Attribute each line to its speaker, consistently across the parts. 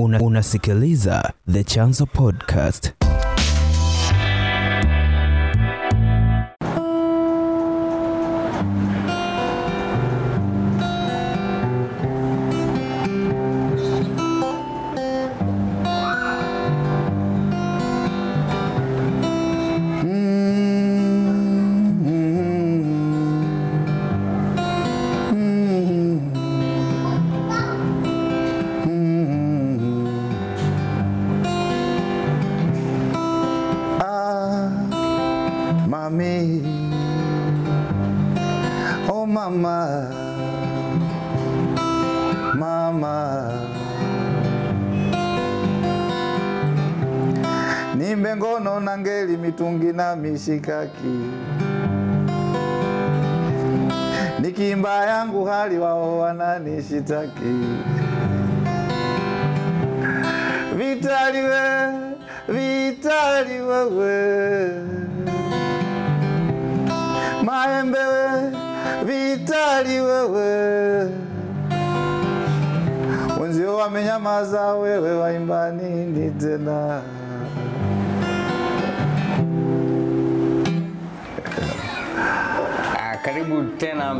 Speaker 1: Una, unasikiliza The Chanzo Podcast.
Speaker 2: Na mishikaki, nikimba yangu hali wao wananishitaki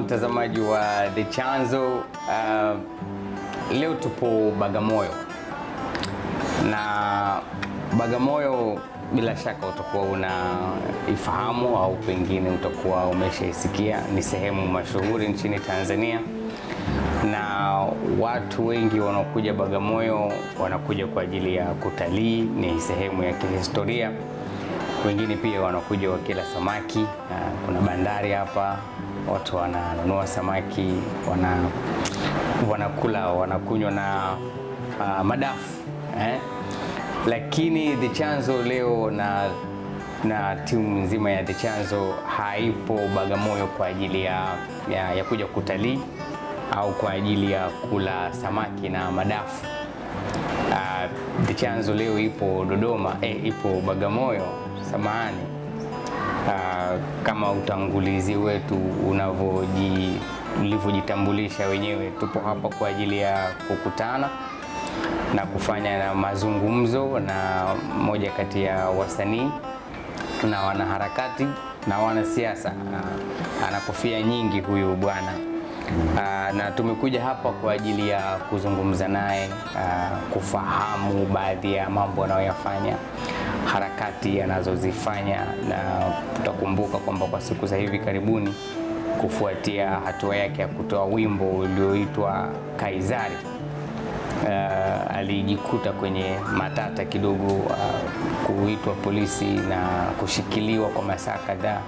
Speaker 3: mtazamaji wa The Chanzo. Uh, leo tupo Bagamoyo na Bagamoyo bila shaka utakuwa unaifahamu au pengine utakuwa umeshaisikia. Ni sehemu mashuhuri nchini Tanzania, na watu wengi wanaokuja Bagamoyo wanakuja kwa ajili ya kutalii. Ni sehemu ya kihistoria wengine pia wanakuja wakila samaki. Ah, Kuna bandari hapa, watu wananunua samaki, wana wanakula, wanakunywa na uh, madafu eh? Lakini The Chanzo leo na na timu nzima ya The Chanzo haipo Bagamoyo kwa ajili ya, ya, ya kuja kutalii au kwa ajili ya kula samaki na madafu. Uh, The Chanzo leo ipo Dodoma, eh, ipo Bagamoyo, samahani. Uh, kama utangulizi wetu unavyoji ulivyojitambulisha wenyewe, tupo hapa kwa ajili ya kukutana na kufanya na mazungumzo na moja kati ya wasanii na wanaharakati na wanasiasa. Ah, Ana kofia nyingi huyu bwana. Ah, na tumekuja hapa kwa ajili ya kuzungumza naye, ah, kufahamu baadhi ya mambo anayoyafanya, harakati anazozifanya, na tutakumbuka kwamba kwa siku za hivi karibuni, kufuatia hatua yake ya kutoa wimbo ulioitwa Kaizari uh, alijikuta kwenye matata kidogo uh, kuitwa polisi na kushikiliwa kwa masaa kadhaa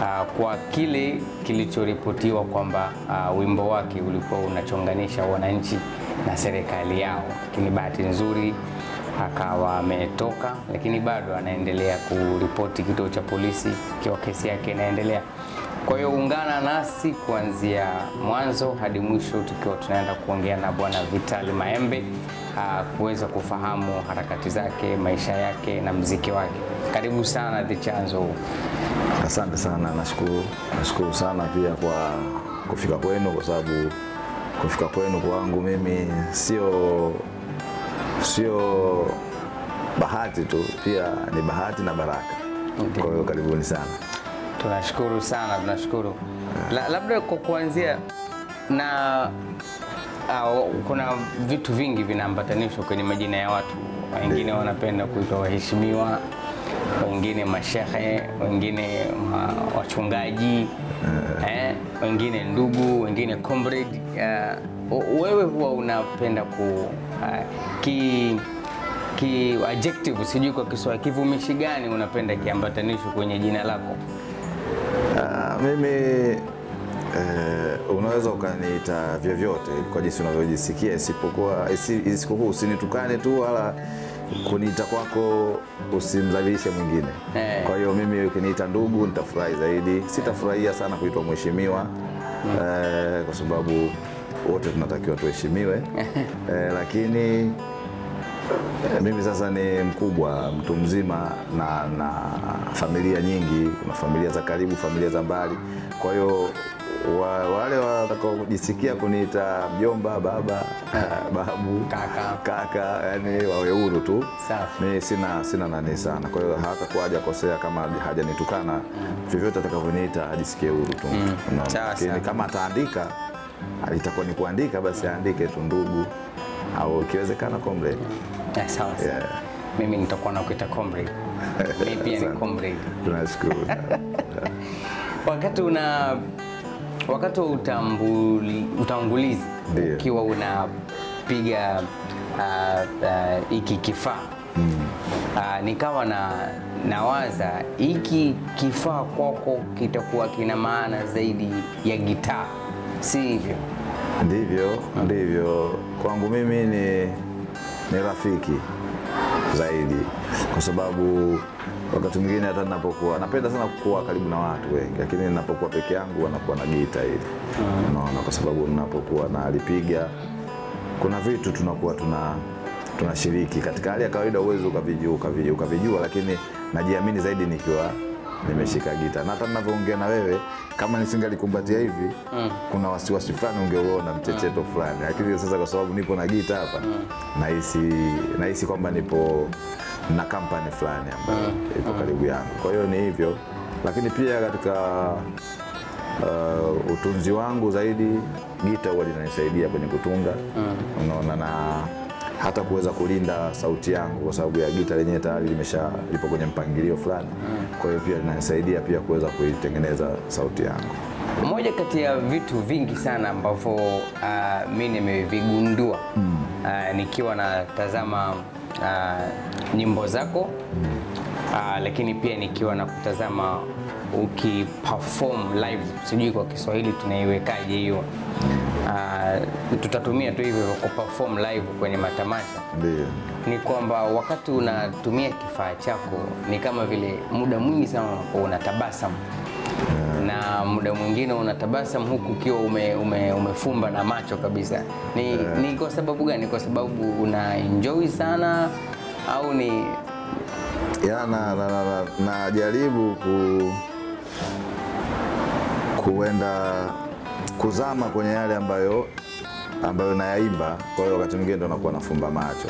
Speaker 3: uh, kwa kile kilichoripotiwa kwamba uh, wimbo wake ulikuwa unachonganisha wananchi na serikali yao, lakini bahati nzuri akawa ametoka, lakini bado anaendelea kuripoti kituo cha polisi ikiwa kesi yake inaendelea. Kwa hiyo ungana nasi kuanzia mwanzo hadi mwisho, tukiwa tunaenda kuongea na bwana Vitali Maembe ah, kuweza kufahamu harakati zake, maisha yake na mziki wake. Karibu sana The Chanzo.
Speaker 2: Asante sana, nashukuru nashukuru sana pia kwa kufika kwenu, kwa sababu kufika kwenu kwangu mimi sio sio bahati tu, pia ni bahati na baraka. Kwa hiyo karibuni sana.
Speaker 3: Tunashukuru sana, tunashukuru. La, labda kwa kuanzia na uh, kuna vitu vingi vinaambatanishwa kwenye majina ya watu. Wengine wanapenda kuitwa waheshimiwa, wengine mashehe, wengine ma, wachungaji eh, wengine ndugu, wengine comrade. Uh, wewe huwa unapenda ku uh, ki ki adjective sijui kwa Kiswahili, kivumishi gani unapenda kiambatanishwe kwenye jina lako?
Speaker 2: Uh, mimi uh, unaweza ukaniita vyovyote kwa jinsi unavyojisikia, isipokuwa isi- isipokuwa usinitukane tu wala kuniita kwako usimdhalilishe mwingine.
Speaker 3: hey.
Speaker 2: Kwa hiyo mimi ukiniita ndugu nitafurahi zaidi. Sitafurahia sana kuitwa mheshimiwa eh, kwa sababu wote tunatakiwa tuheshimiwe eh, lakini Eh, Mimi sasa ni mkubwa, mtu mzima na, na familia nyingi. Kuna familia za karibu, familia za mbali. Kwa hiyo wa, wale watakaojisikia kuniita mjomba, baba, babu
Speaker 3: Kaka.
Speaker 2: kaka yani wawe huru tu. Mi sina sina nani sana. Kwa hiyo hata kuwa hajakosea kama hajanitukana. Vyovyote atakavyoniita ajisikie huru tu.
Speaker 3: Mm.
Speaker 2: Lakini kama ataandika itakuwa ni kuandika basi aandike tu ndugu. Au ikiwezekana comrade.
Speaker 3: Yeah, sawa sawa.
Speaker 2: Yeah.
Speaker 3: Mimi nitakuwa nakuita comrade. Mimi pia ni comrade.
Speaker 2: tunashukuru.
Speaker 3: Wakati una wakati wa utangulizi ukiwa unapiga hiki uh, hiki kifaa Ah, nikawa na nawaza hiki kifaa kwako kitakuwa kina maana zaidi ya gitaa, si hivyo?
Speaker 2: ndivyo ndivyo. Kwangu mimi ni, ni rafiki zaidi. Kwa sababu wakati mwingine hata ninapokuwa napenda sana kuwa karibu na watu wengi lakini ninapokuwa peke yangu wanakuwa na gita hili. Unaona kwa sababu ninapokuwa nalipiga kuna vitu tunakuwa tuna tunashiriki. Katika hali ya kawaida uwezi ukavijua ukavijua, ukavijua lakini najiamini zaidi nikiwa nimeshika gita. Na hata ninavyoongea na wewe kama nisingalikumbatia hivi kuna wasiwasi fulani ungeuona mchecheto fulani. Lakini sasa kwa sababu nipo na gita hapa nahisi nahisi kwamba nipo na kampani fulani ambayo ipo karibu yangu. Kwa hiyo ni hivyo. Lakini pia katika uh, utunzi wangu zaidi gita huwa linanisaidia kwenye kutunga. Unaona na hata kuweza kulinda sauti yangu kwa sababu ya gita lenyewe tayari limesha lipo kwenye mpangilio fulani. Kwa hiyo pia linanisaidia pia kuweza kuitengeneza sauti yangu.
Speaker 3: Moja kati ya vitu vingi sana ambavyo uh, mi nimevigundua uh, nikiwa natazama uh, nyimbo zako uh, lakini pia nikiwa na kutazama ukiperform live, sijui kwa Kiswahili tunaiwekaje hiyo. Uh, tutatumia tu hivyo kuperform live kwenye matamasha
Speaker 2: ndio
Speaker 3: ni kwamba wakati unatumia kifaa chako ni kama vile muda mwingi sana unatabasamu na muda mwingine unatabasamu huku ukiwa ume, ume, umefumba na macho kabisa. Ni, ni kwa sababu gani? Kwa sababu una enjoy sana au ni
Speaker 2: ya na, na, na, na, najaribu ku kuenda kuzama kwenye yale ambayo ambayo nayaimba. Kwa hiyo wakati mwingine ndo nakuwa nafumba macho,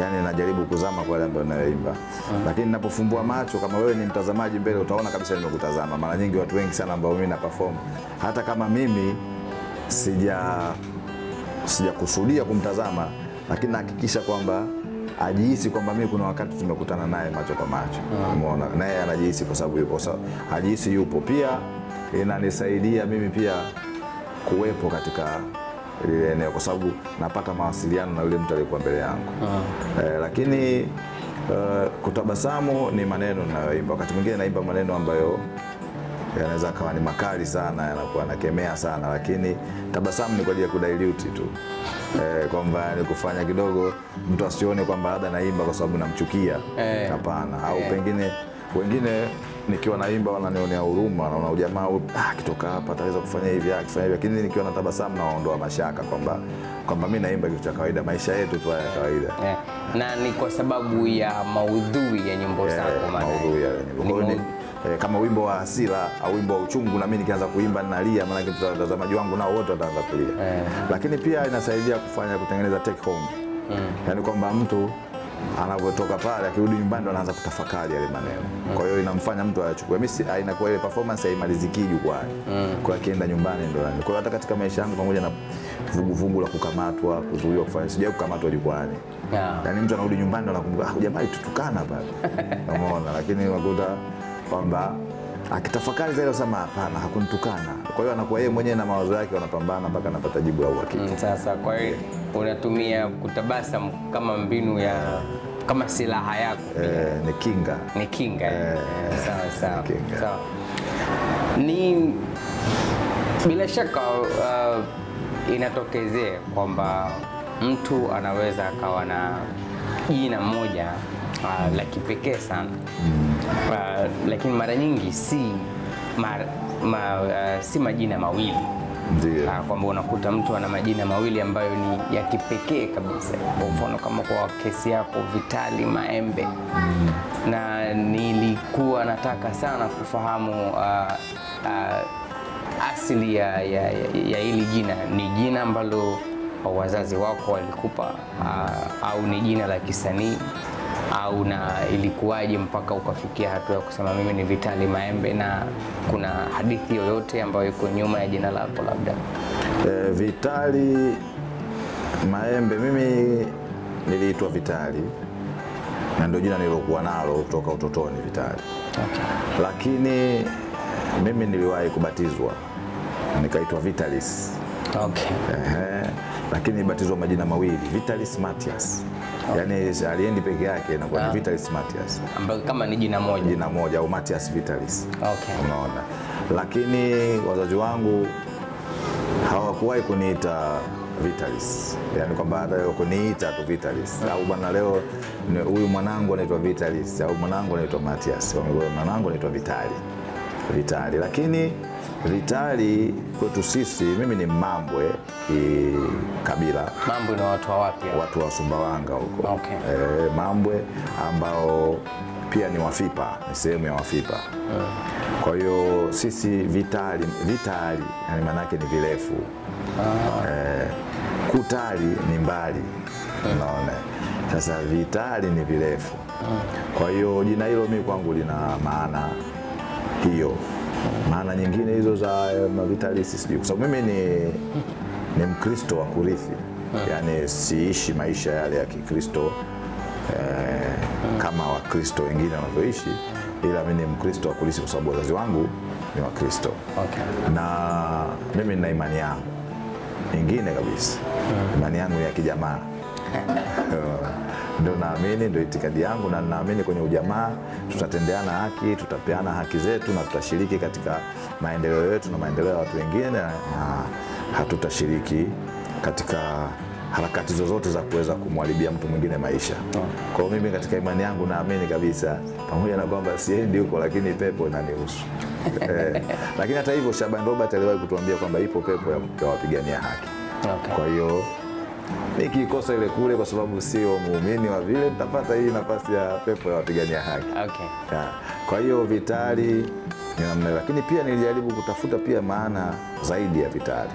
Speaker 2: yaani najaribu kuzama kwa yale ambayo nayaimba, lakini ninapofumbua macho, kama wewe ni mtazamaji mbele, utaona kabisa nimekutazama. Mara nyingi watu wengi sana ambao mimi na perform, hata kama mimi sija sijakusudia kumtazama, lakini nahakikisha kwamba ajihisi kwamba mimi kuna wakati tumekutana naye macho kwa macho, umeona, naye anajihisi kwa sababu yupo, sa- ajihisi yupo. Pia inanisaidia mimi pia kuwepo katika lile eneo, kwa sababu napata mawasiliano na yule mtu aliyekuwa mbele yangu. Eh, lakini eh, kutabasamu ni maneno ninayoimba. Wakati mwingine naimba maneno ambayo yanaweza kawa ni makali sana, yanakuwa nakemea sana, lakini tabasamu ni kwa ajili ya kudilute tu eh, kwamba ni kufanya kidogo mtu asione kwamba labda naimba kwa sababu namchukia.
Speaker 3: Eh.
Speaker 2: Hapana, au
Speaker 3: Eh.
Speaker 2: pengine wengine nikiwa naimba wananionea huruma, naona ujamaa ah, akitoka hapa ataweza kufanya hivi akifanya hivi, lakini nikiwa na tabasamu naondoa mashaka kwamba kwamba mi naimba kitu cha kawaida, maisha yetu tu haya ya kawaida.
Speaker 3: yeah. na ni kwa sababu ya maudhui ya nyimbo zako maana
Speaker 2: maudhui ya nyimbo. Eh, kama wimbo wa hasira au wimbo wa uchungu, na mimi nikianza kuimba ninalia, maanake watazamaji wangu nao wote wataanza kulia.
Speaker 3: Eh.
Speaker 2: Lakini pia inasaidia kufanya kutengeneza take home, yaani kwamba mtu anavyotoka pale akirudi nyumbani ndo anaanza kutafakari yale maneno. Kwa hiyo inamfanya mtu ayachukue. Mimi inakuwa ile performance haimaliziki jukwani, kwa akienda nyumbani ndo nani. Kwa hiyo hata katika maisha yangu pamoja na vuguvugu la kukamatwa, kuzuiwa kufanya, sijawahi kukamatwa jukwani
Speaker 3: Yeah.
Speaker 2: yaani mtu anarudi nyumbani ndo anakumbuka ah, jamaa tutukana pale umeona lakini unakuta kwamba akitafakari zaidi anasema hapana hakunitukana kwa hiyo anakuwa yeye mwenyewe na mawazo yake wanapambana mpaka anapata jibu la uhakika
Speaker 3: Mm, Sasa kwa hiyo unatumia kutabasamu kama mbinu ya kama silaha yako
Speaker 2: eh, ni kinga
Speaker 3: ni kinga eh.
Speaker 2: Eh,
Speaker 3: sawa sawa
Speaker 2: kinga.
Speaker 3: sawa. Ni bila shaka uh, inatokezea kwamba mtu anaweza akawa na jina moja uh, la kipekee sana uh, lakini mara nyingi si mar, ma, uh, si majina mawili. Ah, kwamba unakuta mtu ana majina mawili ambayo ni ya kipekee kabisa. Kwa mfano kama kwa kesi yako Vitali Maembe, na nilikuwa nataka sana kufahamu uh, uh, asili ya, ya, ya, ya hili jina. Ni jina ambalo wazazi wako walikupa uh, au ni jina la kisanii au na ilikuwaje mpaka ukafikia hatua ya kusema mimi ni Vitali Maembe, na kuna hadithi yoyote ambayo iko nyuma ya jina lako labda?
Speaker 2: E, Vitali Maembe, mimi niliitwa Vitali na ndio jina nilokuwa nalo kutoka utotoni Vitali,
Speaker 3: Okay.
Speaker 2: lakini mimi niliwahi kubatizwa nikaitwa Vitalis.
Speaker 3: Okay.
Speaker 2: Ehe, lakini nilibatizwa majina mawili Vitalis Matias, yaani aliendi peke yake inakuwa ni Vitalis Matias,
Speaker 3: Ambayo kama ni jina moja.
Speaker 2: jina moja au Matias Vitalis.
Speaker 3: Okay.
Speaker 2: Unaona, lakini wazazi wangu hawakuwahi kuniita Vitalis, yani kwamba hata kuniita tu Vitalis au bwana, leo huyu mwanangu anaitwa Vitalis au mwanangu anaitwa Matias, mwanangu anaitwa Vitali, Vitali. Lakini Vitali kwetu sisi, mimi ni Mambwe kikabila
Speaker 3: Mambwe ni watu wa wapi?
Speaker 2: watu wa Sumbawanga huko
Speaker 3: Okay.
Speaker 2: e, Mambwe ambao pia ni Wafipa, ni sehemu ya Wafipa. Kwa hiyo sisi Vitali, Vitali yani maanake ni virefu e, Kutali ni mbali, unaona. Sasa Vitali ni virefu, kwa hiyo jina hilo mimi kwangu lina maana hiyo. Maana nyingine hizo za eh, Mavitalisi sijui, kwa sababu mimi ni, ni Mkristo wa kurithi, yaani siishi maisha yale ya Kikristo eh, kama Wakristo wengine wanavyoishi, ila mimi ni Mkristo wa kurithi kwa sababu wazazi wangu ni Wakristo.
Speaker 3: Okay.
Speaker 2: na mimi nina imani yangu. Nyingine kabisa. Imani yangu ni ya kijamaa ndio naamini, ndio itikadi yangu, na ninaamini kwenye ujamaa tutatendeana haki, tutapeana haki zetu na tutashiriki katika maendeleo yetu na maendeleo ya watu wengine, na hatutashiriki katika harakati zozote za kuweza kumharibia mtu mwingine maisha. Kwa hiyo mimi katika imani yangu naamini kabisa, pamoja na kwamba siendi huko, lakini pepo inanihusu. Eh, lakini hata hivyo Shaban Robert aliwahi kutuambia kwamba ipo pepo ya ya wapigania haki.
Speaker 3: Okay.
Speaker 2: Kwa hiyo nikikosa ile kule, kwa sababu sio muumini wa vile, nitapata hii nafasi ya pepo ya wapigania haki.
Speaker 3: Okay.
Speaker 2: Ya, Kwa hiyo Vitali namna, lakini pia nilijaribu kutafuta pia maana zaidi ya Vitali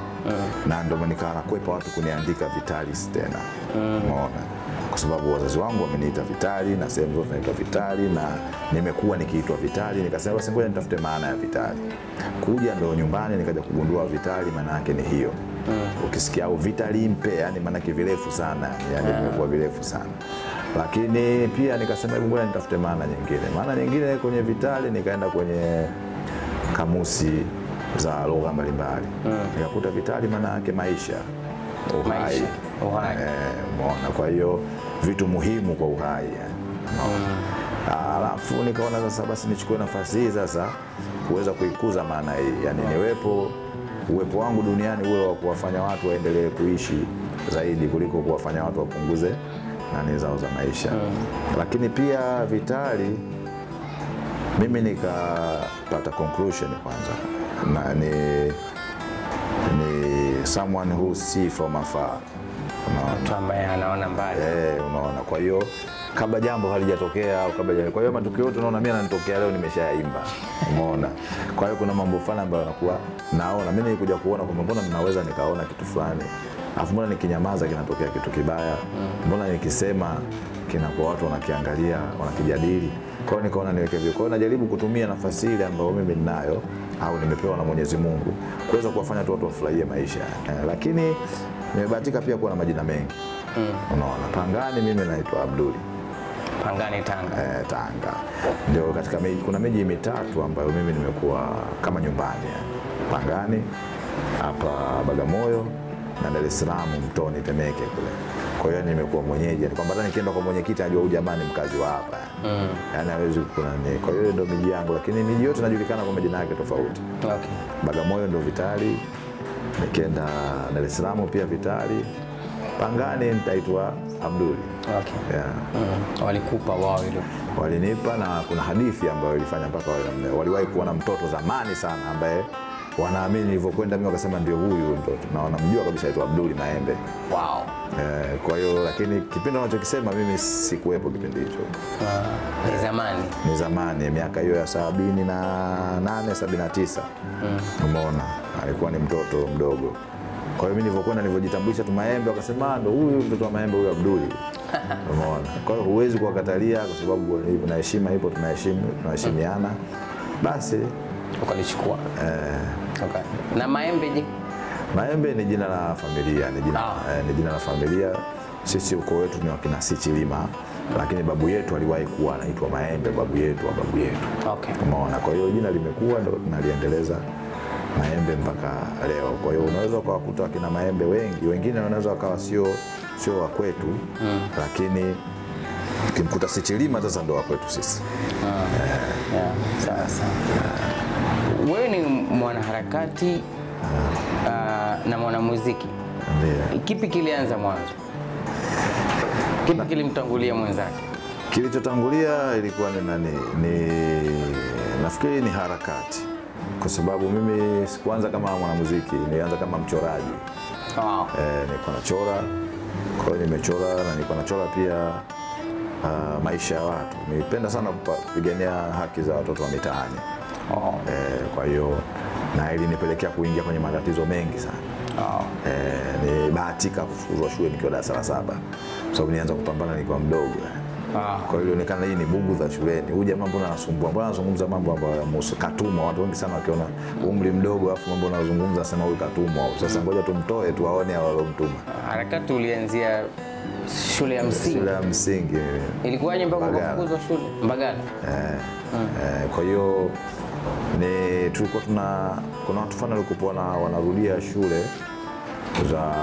Speaker 2: na ndio nikawa nakwepa watu kuniandika Vitalis tena, umeona, kwa sababu wazazi wangu wameniita Vitali na sehemu zote naitwa Vitali na nimekuwa nikiitwa Vitali, nikasema basi ngoja nitafute maana ya Vitali. Kuja ndo nyumbani nikaja kugundua Vitali maana yake ni hiyo. Ukisikia au Vitali mpe, yani maana yake virefu sana, yani vimekuwa virefu sana. Lakini pia nikasema hebu ngoja nitafute maana nyingine. Maana nyingine kwenye Vitali nikaenda kwenye kamusi za lugha mbalimbali. Nikakuta Vitali maana yake maisha, uhai,
Speaker 3: uhai.
Speaker 2: Eh, umeona. Kwa hiyo vitu muhimu kwa uhai yani. Alafu nikaona sasa basi nichukue nafasi hii sasa kuweza kuikuza maana hii, yani niwepo uwepo wangu duniani uwe wa kuwafanya watu waendelee kuishi zaidi kuliko kuwafanya watu wapunguze nani zao za maisha. Lakini pia Vitali mimi nikapata conclusion kwanza. Na ni, ni someone who see from afar, unaona
Speaker 3: Mtu ambaye anaona mbali.
Speaker 2: Eh, unaona. Kwa hiyo kabla jambo halijatokea au kabla jambo, kwa hiyo matukio yote unaona mimi ananitokea leo nimeshayaimba. Umeona? Kwa hiyo kuna mambo fulani ambayo nakuwa naona mimi nilikuja kuona kwamba mbona ninaweza nikaona kitu fulani. Alafu mbona nikinyamaza kinatokea kitu kibaya? Mbona nikisema kinakuwa watu wanakiangalia, wanakijadili. Kwa hiyo nikaona niweke vile. Kwa hiyo najaribu kutumia nafasi ile ambayo mimi ninayo au nimepewa na Mwenyezi Mungu kuweza kuwafanya tu watu wafurahie maisha. Eh, lakini nimebahatika pia kuwa na majina mengi. Unaona, Pangani mimi naitwa Abduli
Speaker 3: Pangani Tanga.
Speaker 2: eh, Tanga. Ndio katika miji, kuna miji mitatu ambayo mimi nimekuwa kama nyumbani. Pangani hapa Bagamoyo na Dar es Salaam Mtoni Temeke kule. Kwa hiyo nimekuwa mwenyeji, kwamba hata nikienda kwa mwenyekiti anajua huyu jamaa ni mkazi wa hapa.
Speaker 3: Mm.
Speaker 2: yani hawezi kunani. Kwa hiyo ndio miji yangu, lakini miji yote inajulikana kwa majina yake tofauti.
Speaker 3: Okay.
Speaker 2: Bagamoyo ndo Vitali, nikienda Dar es Salaam pia Vitali, Pangani nitaitwa Abduli.
Speaker 3: Okay.
Speaker 2: Yeah.
Speaker 3: Mm. Walikupa wao hilo?
Speaker 2: walinipa na kuna hadithi ambayo ilifanya mpaka waliwahi kuona mtoto zamani sana ambaye wanaamini nilivyokwenda mimi wakasema ndio huyu ndo, na wanamjua kabisa aitwa Abduli Maembe.
Speaker 3: Wow.
Speaker 2: Eh, kwa hiyo lakini kipindi wanachokisema mimi sikuwepo kipindi hicho,
Speaker 3: Ah, Ni zamani.
Speaker 2: ni zamani miaka hiyo ya sabini na nane sabini na tisa umeona, alikuwa ni mtoto mdogo Kwa hiyo mimi nilivyokwenda nilivyojitambulisha tu Maembe, wakasema "Ah, ndo huyu mtoto wa Maembe huyu Abduli. Umeona? Kwa hiyo huwezi kuwakatalia kwa sababu kuna heshima ipo, tunaheshimiana. Basi
Speaker 3: Ukalichukua. Okay. Na maembe je?
Speaker 2: Maembe ni jina la familia, ni jina,
Speaker 3: Ah.
Speaker 2: eh, ni jina la familia. Sisi ukoo wetu ni wakina Sichilima, lakini babu yetu aliwahi kuwa anaitwa Maembe, babu yetu wa babu yetu.
Speaker 3: Okay.
Speaker 2: Umeona? Kwa hiyo jina limekuwa ndo tunaliendeleza Maembe mpaka leo. Kwa hiyo unaweza ukawakuta wakina Maembe wengi, wengine wanaweza wakawa sio sio wa kwetu lakini ukimkuta Sichilima sasa ndo wa kwetu sisi.
Speaker 3: Yeah, Sasa. sawa. Wewe ni mwanaharakati uh, na mwanamuziki. Kipi kilianza mwanzo? Kipi kilimtangulia mwenzake?
Speaker 2: Kilichotangulia ilikuwa ni nani? Ni nafikiri ni harakati, kwa sababu mimi sikuanza kama mwanamuziki, nilianza kama mchoraji.
Speaker 3: Wow.
Speaker 2: E, nilikuwa nachora, kwa hiyo nimechora na nilikuwa nachora pia uh, maisha ya watu. Nilipenda sana kupigania haki za watoto wa mitaani
Speaker 3: Oh.
Speaker 2: e, kwa hiyo na ilinipelekea kuingia kwenye matatizo mengi sana.
Speaker 3: Oh.
Speaker 2: E, nibahatika kufukuzwa shule nikiwa darasa la saba kwa sababu nianza kupambana nikiwa mdogo.
Speaker 3: Ah.
Speaker 2: Kwa hiyo ilionekana hii ni bugu za shuleni. Huyu jamaa mbona anasumbua? Mbona anazungumza mambo ambayo yamhusu? Katumwa. Watu wengi sana wakiona umri mdogo afu mambo anazungumza sema huyu katumwa. Sasa ngoja tumtoe tuwaone hao waliomtuma.
Speaker 3: Harakati ulianzia shule ya msingi.
Speaker 2: Shule ya msingi.
Speaker 3: Ilikuwaje mpaka kufukuzwa shule? Mbagala.
Speaker 2: Eh, eh, kwa hiyo ni tulikuwa tuna kuna watu fulani walikuwa wana- wanarudia shule za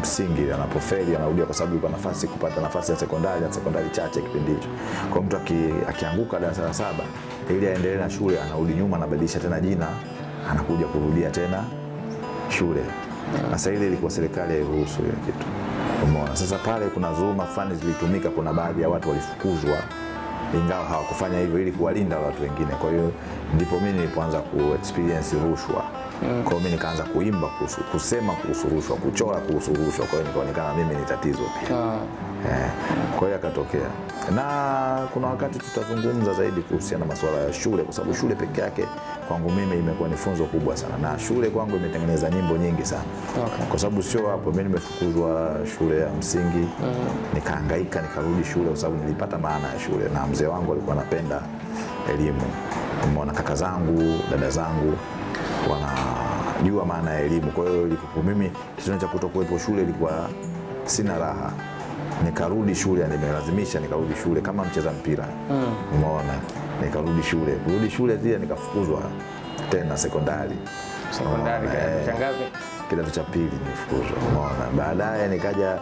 Speaker 2: msingi, anapofeli anarudia kwa sababu yuko nafasi kupata nafasi ya sekondari na sekondari chache kipindi hicho. Kwa mtu aki, akianguka darasa la saba ili aendelee na shule anarudi nyuma, anabadilisha tena jina, anakuja kurudia tena shule. Sasa ile ilikuwa serikali hairuhusu ile kitu, umeona. Sasa pale kuna dhuluma fulani zilitumika, kuna baadhi ya watu walifukuzwa ingawa hawakufanya hivyo ili kuwalinda watu wengine. Kwa hiyo ndipo mimi nilipoanza ku experience rushwa. Kwa hiyo mimi nikaanza kuimba kuhusu, kusema kuhusu rushwa, kuchora kuhusu rushwa. Kwa hiyo nikaonekana mimi ni tatizo pia. Eh, kwa hiyo akatokea, na kuna wakati tutazungumza zaidi kuhusiana na masuala ya shule, kwa sababu shule peke yake kwangu mimi imekuwa ni funzo kubwa sana, na shule kwangu imetengeneza nyimbo nyingi sana
Speaker 3: Okay.
Speaker 2: kwa sababu sio hapo, mimi nimefukuzwa shule ya msingi nikahangaika, nikarudi shule kwa sababu nilipata maana ya shule, na mzee wangu alikuwa anapenda elimu. Umeona, kaka zangu, dada zangu wanajua maana ya elimu. Kwa hiyo ilikuwa mimi kitendo cha kutokuwepo shule ilikuwa sina raha. Nikarudi shule, nimelazimisha nikarudi shule kama mcheza mpira. Umeona, nikarudi shule, kurudi shule pia nikafukuzwa tena sekondari.
Speaker 3: Sekondari
Speaker 2: eh, kidato cha pili nifukuzwa. Umeona, baadaye nikaja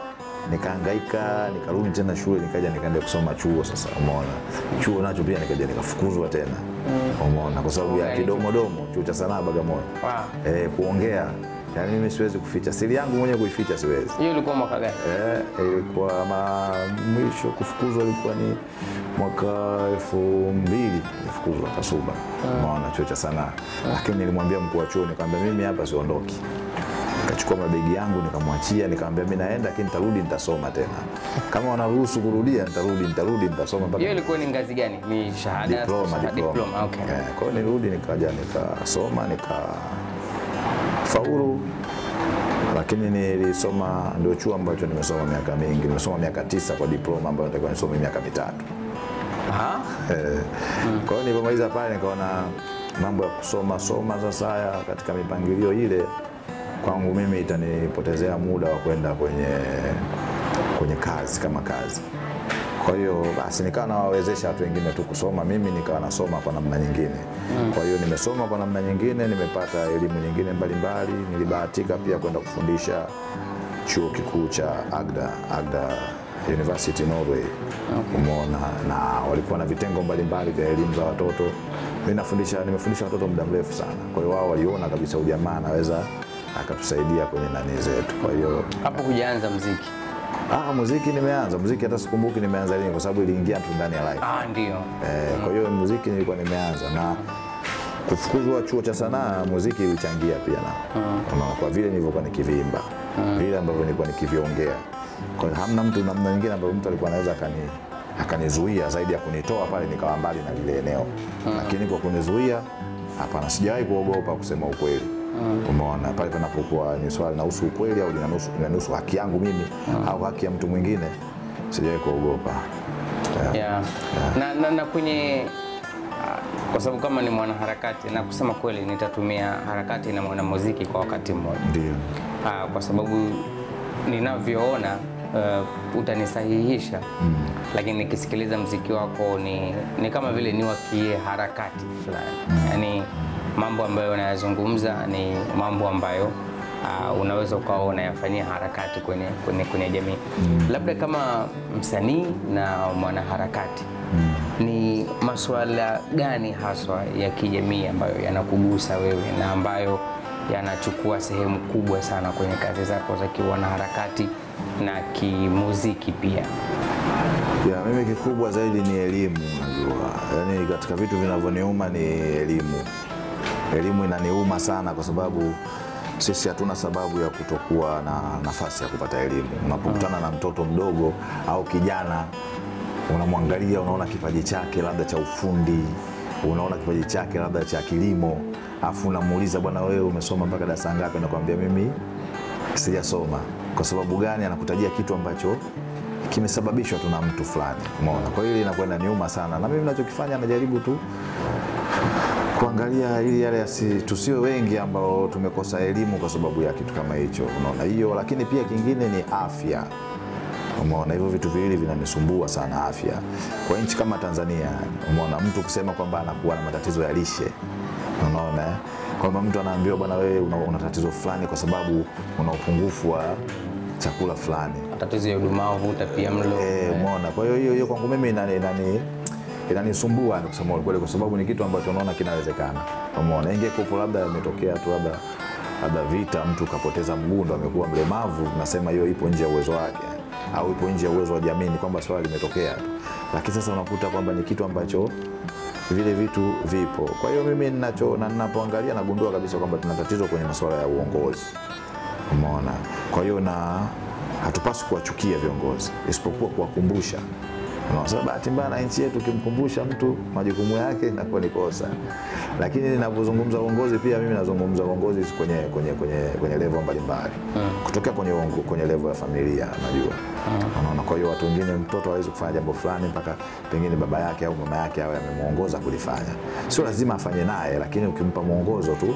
Speaker 2: nikahangaika, nikarudi tena shule, nikaja nikaenda kusoma chuo. Sasa umeona, chuo nacho pia nikaja nikafukuzwa tena, umeona, kwa sababu ya kidomodomo, chuo cha sanaa Bagamoyo.
Speaker 3: Wow.
Speaker 2: Eh, kuongea, Yaani mimi siwezi kuficha siri yangu mwenyewe, kuificha siwezi.
Speaker 3: Hiyo ilikuwa mwaka gani?
Speaker 2: Eh, ilikuwa mwisho kufukuzwa ilikuwa ni mwaka elfu mbili nifukuzwa Kasuba, umeona, chuo cha sanaa. Lakini nilimwambia mkuu wa chuo, nikamwambia mimi hapa siondoki. Nikachukua mabegi yangu nikamwachia, nikamwambia mimi naenda, lakini nitarudi, nitasoma tena. Kama wanaruhusu kurudia, nitarudi, nitarudi, nitasoma mpaka
Speaker 3: Hiyo ilikuwa ni ngazi gani? Ni shahada?
Speaker 2: diploma, diploma.
Speaker 3: diploma. Okay.
Speaker 2: Eh, kwa hiyo nirudi nikaja nikasoma nikafaulu, lakini nilisoma ndio chuo ambacho nimesoma miaka mingi. Nimesoma miaka tisa kwa diploma ambayo natakiwa nisome miaka mitatu.
Speaker 3: Aha.
Speaker 2: Eh, Kwa hiyo nilipomaliza pale nikaona mambo ya kusoma soma sasa haya katika mipangilio ile kwangu mimi itanipotezea muda wa kwenda kwenye, kwenye kazi kama kazi. Kwa hiyo basi nikawa nawawezesha watu wengine tu kusoma, mimi nikawa nasoma kwa namna nyingine. Kwa hiyo nimesoma kwa namna nyingine, nimepata elimu nyingine mbalimbali. Nilibahatika pia kwenda kufundisha chuo kikuu cha Agda, Agda University Norway. Umeona, na walikuwa na vitengo mbalimbali vya elimu za watoto. Mimi nafundisha, nimefundisha watoto muda mrefu sana, kwa hiyo wao waliona kabisa ujamaa anaweza akatusaidia kwenye nani zetu. Kwa hiyo
Speaker 3: Hapo kujaanza mziki.
Speaker 2: ah, muziki nimeanza muziki, hata sikumbuki nimeanza lini, kwa sababu iliingia tu ndani ya life.
Speaker 3: Ah, ndio.
Speaker 2: Eh, kwa hiyo muziki nilikuwa nimeanza na kufukuzwa chuo cha sanaa, muziki ilichangia pia na Unaona, kwa vile nilivyokuwa nikivimba vile ambavyo nilikuwa nikiviongea. Kwa hiyo hamna mtu namna nyingine ambayo mtu alikuwa anaweza akani akanizuia zaidi ya kunitoa pale nikawa mbali na lile eneo, lakini kwa kunizuia, hapana, sijawahi kuogopa kusema ukweli. Umeona, pale panapokuwa ni swala linahusu ukweli au linahusu haki yangu mimi au haki ya mtu mwingine, sijawahi kuogopa. Yeah.
Speaker 3: yeah. Na, na, na kwenye ah, kwa sababu kama ni mwanaharakati na kusema kweli nitatumia harakati na mwanamuziki kwa wakati mmoja
Speaker 2: Ndio.
Speaker 3: Ah, kwa sababu ninavyoona uh, utanisahihisha lakini nikisikiliza mziki wako ni, ni kama vile niwakie harakati fulani yaani mambo ambayo unayazungumza ni mambo ambayo uh, unaweza ukawa unayafanyia harakati kwenye, kwenye, kwenye jamii labda kama msanii na mwanaharakati ni masuala gani haswa ya kijamii ambayo yanakugusa wewe na ambayo yanachukua sehemu kubwa sana kwenye kazi zako za kiwanaharakati na kimuziki pia?
Speaker 2: Ya, mimi kikubwa zaidi ni elimu, najua yaani katika vitu vinavyoniuma ni elimu. Elimu inaniuma sana kwa sababu sisi hatuna sababu ya kutokuwa na nafasi ya kupata elimu. Unapokutana na mtoto mdogo au kijana, unamwangalia, unaona kipaji chake labda cha ufundi, unaona kipaji chake labda cha kilimo, afu unamuuliza bwana, wewe umesoma mpaka darasa ngapi? Anakuambia mimi sijasoma. Kwa sababu gani? Anakutajia kitu ambacho kimesababishwa tu na mtu fulani, umeona. Kwa hiyo inakwenda niuma sana, na mimi ninachokifanya najaribu tu kuangalia ili yale yasi, tusiwe wengi ambao tumekosa elimu kwa sababu ya kitu kama hicho, unaona hiyo. Lakini pia kingine ni afya, umeona. Hivyo vitu viwili vinanisumbua sana, afya kwa nchi kama Tanzania, umeona. Mtu kusema kwamba anakuwa na matatizo ya lishe, unaona kwamba mtu anaambiwa bwana, wewe una, una tatizo fulani kwa sababu una upungufu wa chakula fulani
Speaker 3: Matatizo ya udumavu, utapia mlo
Speaker 2: Eh, umeona. Kwa hiyo hiyo hiyo kwangu mimi inani inani inanisumbua ni kusema ukweli, kwa sababu ni kitu ambacho naona kinawezekana. Umeona, ingekuwa labda imetokea tu labda labda vita, mtu kapoteza mguu ndo amekuwa mlemavu, nasema hiyo ipo nje ya uwezo wake au ipo nje ya uwezo wa jamii, ni kwamba swala limetokea tu, lakini sasa unakuta kwamba ni kitu ambacho vile vitu vipo. Kwa hiyo mimi ninacho na ninapoangalia nagundua kabisa kwamba tuna tatizo kwenye masuala ya uongozi. Umeona? Kwa hiyo na hatupaswi kuwachukia viongozi isipokuwa kuwakumbusha. Sasa bahati mbaya na nchi yetu, ukimkumbusha mtu majukumu yake inakuwa ni kosa. Lakini ninapozungumza uongozi, pia mimi nazungumza uongozi kwenye kwenye kwenye kwenye level mbalimbali kutokea kwenye uongo, kwenye level ya familia, najua unaona. Kwa hiyo watu wengine, mtoto hawezi kufanya jambo fulani mpaka pengine baba yake au mama yake awe amemuongoza kulifanya. Sio lazima afanye naye, lakini ukimpa mwongozo tu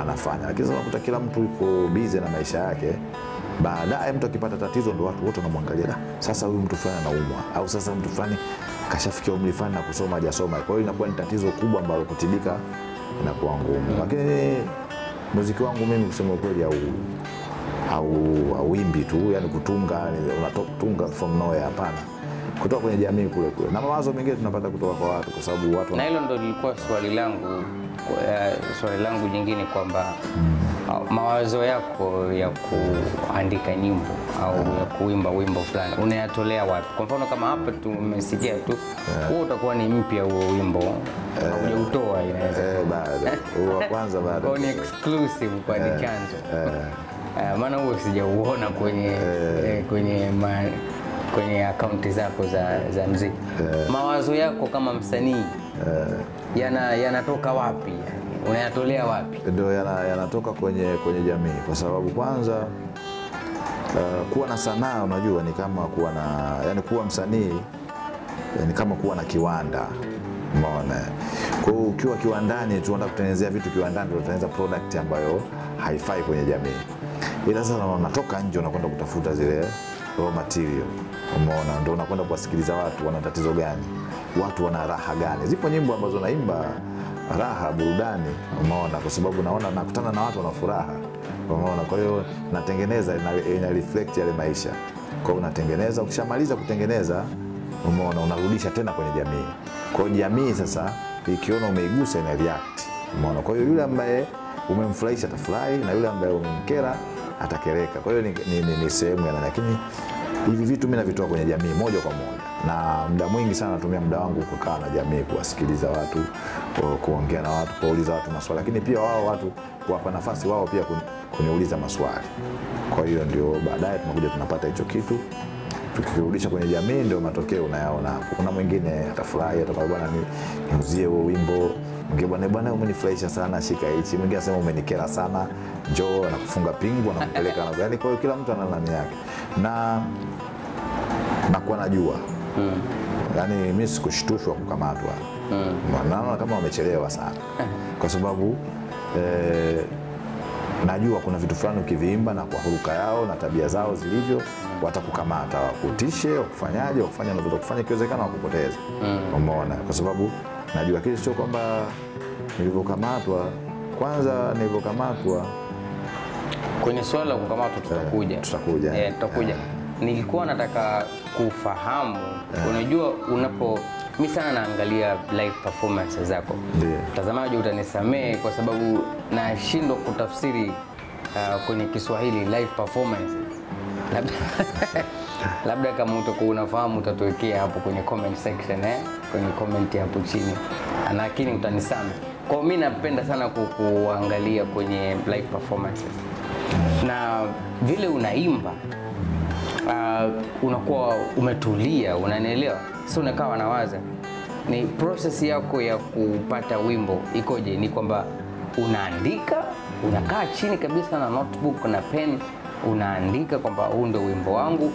Speaker 2: anafanya. Lakini sasa unakuta kila mtu yuko busy na maisha yake baadaye mtu akipata tatizo ndo watu wote wanamwangalia, "Da, sasa huyu mtu fulani anaumwa, au sasa mtu fulani kashafikia umri fulani na kusoma hajasoma. Kwa hiyo inakuwa ni tatizo kubwa ambalo kutibika inakuwa ngumu. Lakini muziki wangu mimi kusema ukweli au au auimbi tu, yani kutunga, unatunga from nowhere, hapana, kutoka kwenye jamii kule kule, na mawazo mengine tunapata kutoka kwa watu, kwa sababu watu
Speaker 3: na hilo ndo lilikuwa swali langu eh, swali langu jingine kwamba ah, mawazo yako ya kuandika nyimbo au ya kuimba wimbo fulani unayatolea wapi? Kwa mfano kama hapa tumesikia tu huo utakuwa ni mpya huo wimbo haujautoa, inaweza
Speaker 2: eh, bado. Huo kwanza bado.
Speaker 3: Ni exclusive kwa chanzo Eh, maana huo sijauona kwenye eh, kwenye ma, kwenye akaunti zako za, za mziki. Mawazo yako kama msanii yana yanatoka wapi? Unayatolea wapi?
Speaker 2: ndio yana- yanatoka kwenye, kwenye jamii. Kwa sababu kwanza uh, kuwa na sanaa unajua ni kama kuwa na yani kuwa msanii ni kama kuwa na kiwanda. Umeona? Kwa hiyo ukiwa kiwandani tu unataka kutengenezea vitu kiwandani ndio unatengeneza product ambayo haifai kwenye jamii. Ila sasa unatoka nje unakwenda kutafuta zile raw material. Umeona? Ndio unakwenda kuwasikiliza watu wana tatizo gani? Watu wana raha gani? Zipo nyimbo ambazo naimba raha burudani umeona? Kwa sababu naona nakutana na watu wana furaha umeona? Kwa hiyo natengeneza ina, reflect yale maisha. Kwa hiyo unatengeneza ukishamaliza kutengeneza umeona? Unarudisha tena kwenye jamii. Kwa hiyo jamii sasa ikiona umeigusa ina react umeona? Kwa hiyo yule ambaye umemfurahisha atafurahi na yule ambaye umemkera atakereka. Kwa hiyo ni, ni, ni, sehemu ya lakini hivi vitu mimi navitoa kwenye jamii moja kwa moja. Na muda mwingi sana natumia muda wangu kukaa na jamii kuwasikiliza watu kuongea na watu kuwauliza watu maswali. Lakini pia wao watu kuwapa nafasi wao pia kuni- kuniuliza maswali. Kwa hiyo ndio baadaye tunakuja tunapata hicho kitu. Tukirudisha kwenye jamii ndio matokeo unayaona hapo. Kuna mwingine atafurahi atakwambia bwana niuzie huo wimbo. Mwingine bwana bwana umenifurahisha sana shika hichi. Mwingine anasema umenikera sana njoo anakufunga pingu anakupeleka na yani kwa hiyo kila mtu ana nani yake. Na nakuwa najua. Yaani mi sikushtushwa kukamatwa naona kama wamechelewa sana. Kwa sababu eh, najua kuna vitu fulani ukiviimba na kwa huruka yao na tabia zao zilivyo watakukamata wakutishe wakufanyaje wakufanya navyota kufanya ikiwezekana wakupoteza umeona? Kwa sababu najua kile sio kwamba nilivyokamatwa. Kwanza nilivyokamatwa
Speaker 3: Kwenye swala la kukamatwa tutakuja,
Speaker 2: Eh, tutakuja.
Speaker 3: Eh, tutakuja. Nilikuwa nataka kufahamu, unajua unapo mi sana naangalia live performance zako.
Speaker 2: Ndiyo.
Speaker 3: Mtazamaji utanisamehe kwa sababu nashindwa kutafsiri uh, kwenye Kiswahili live performance. Labda, labda kama utakuwa unafahamu utatuwekea hapo kwenye comment section eh? kwenye comment hapo chini, lakini utanisamehe. Kwa mi napenda sana kukuangalia kwenye live performances na vile unaimba uh, unakuwa umetulia, unanielewa? Si unakaa nawaza ni process yako ya kupata wimbo ikoje? Ni kwamba unaandika, unakaa chini kabisa na notebook na pen, unaandika kwamba huu ndio wimbo wangu,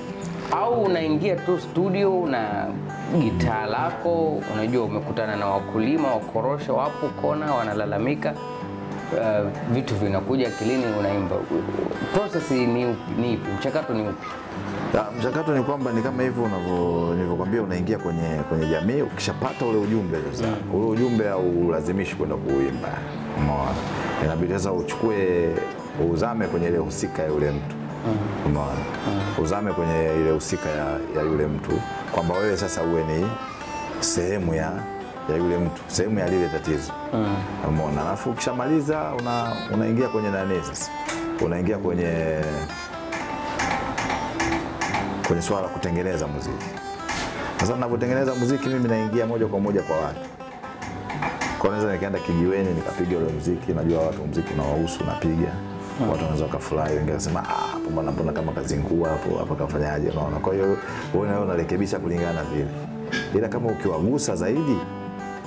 Speaker 3: au unaingia tu studio na gitaa lako, unajua umekutana na wakulima wakorosho, wapo kona wanalalamika uh, vitu vinakuja akilini, unaimba. Process ni, upi-? Mchakato ni upi?
Speaker 2: Mchakato ni kwamba ni kama hivyo nilivyokwambia, unaingia kwenye kwenye jamii, ukishapata ule ujumbe sasa, ule ujumbe haulazimishi kwenda kuuimba, umeona, inabidi sasa uchukue uzame kwenye ile husika ya yule mtu, umeona, uzame kwenye ile husika ya, ya yule mtu, kwamba wewe sasa uwe ni sehemu ya ya yule mtu, sehemu ya lile tatizo, umeona. Alafu ukishamaliza una, unaingia kwenye nani sasa, unaingia kwenye kwenye swala la kutengeneza muziki. Sasa ninapotengeneza muziki mimi naingia moja kwa moja kwa watu. Kwa naweza nikaenda kijiweni nikapiga ule muziki, najua watu muziki unawahusu, napiga watu wanaweza wakafurahi, wengine wakasema ah, hapo mbona mbona kama kazingua hapo hapo kafanyaje, unaona. Kwa hiyo wewe nawe unarekebisha kulingana na vile, ila kama ukiwagusa zaidi,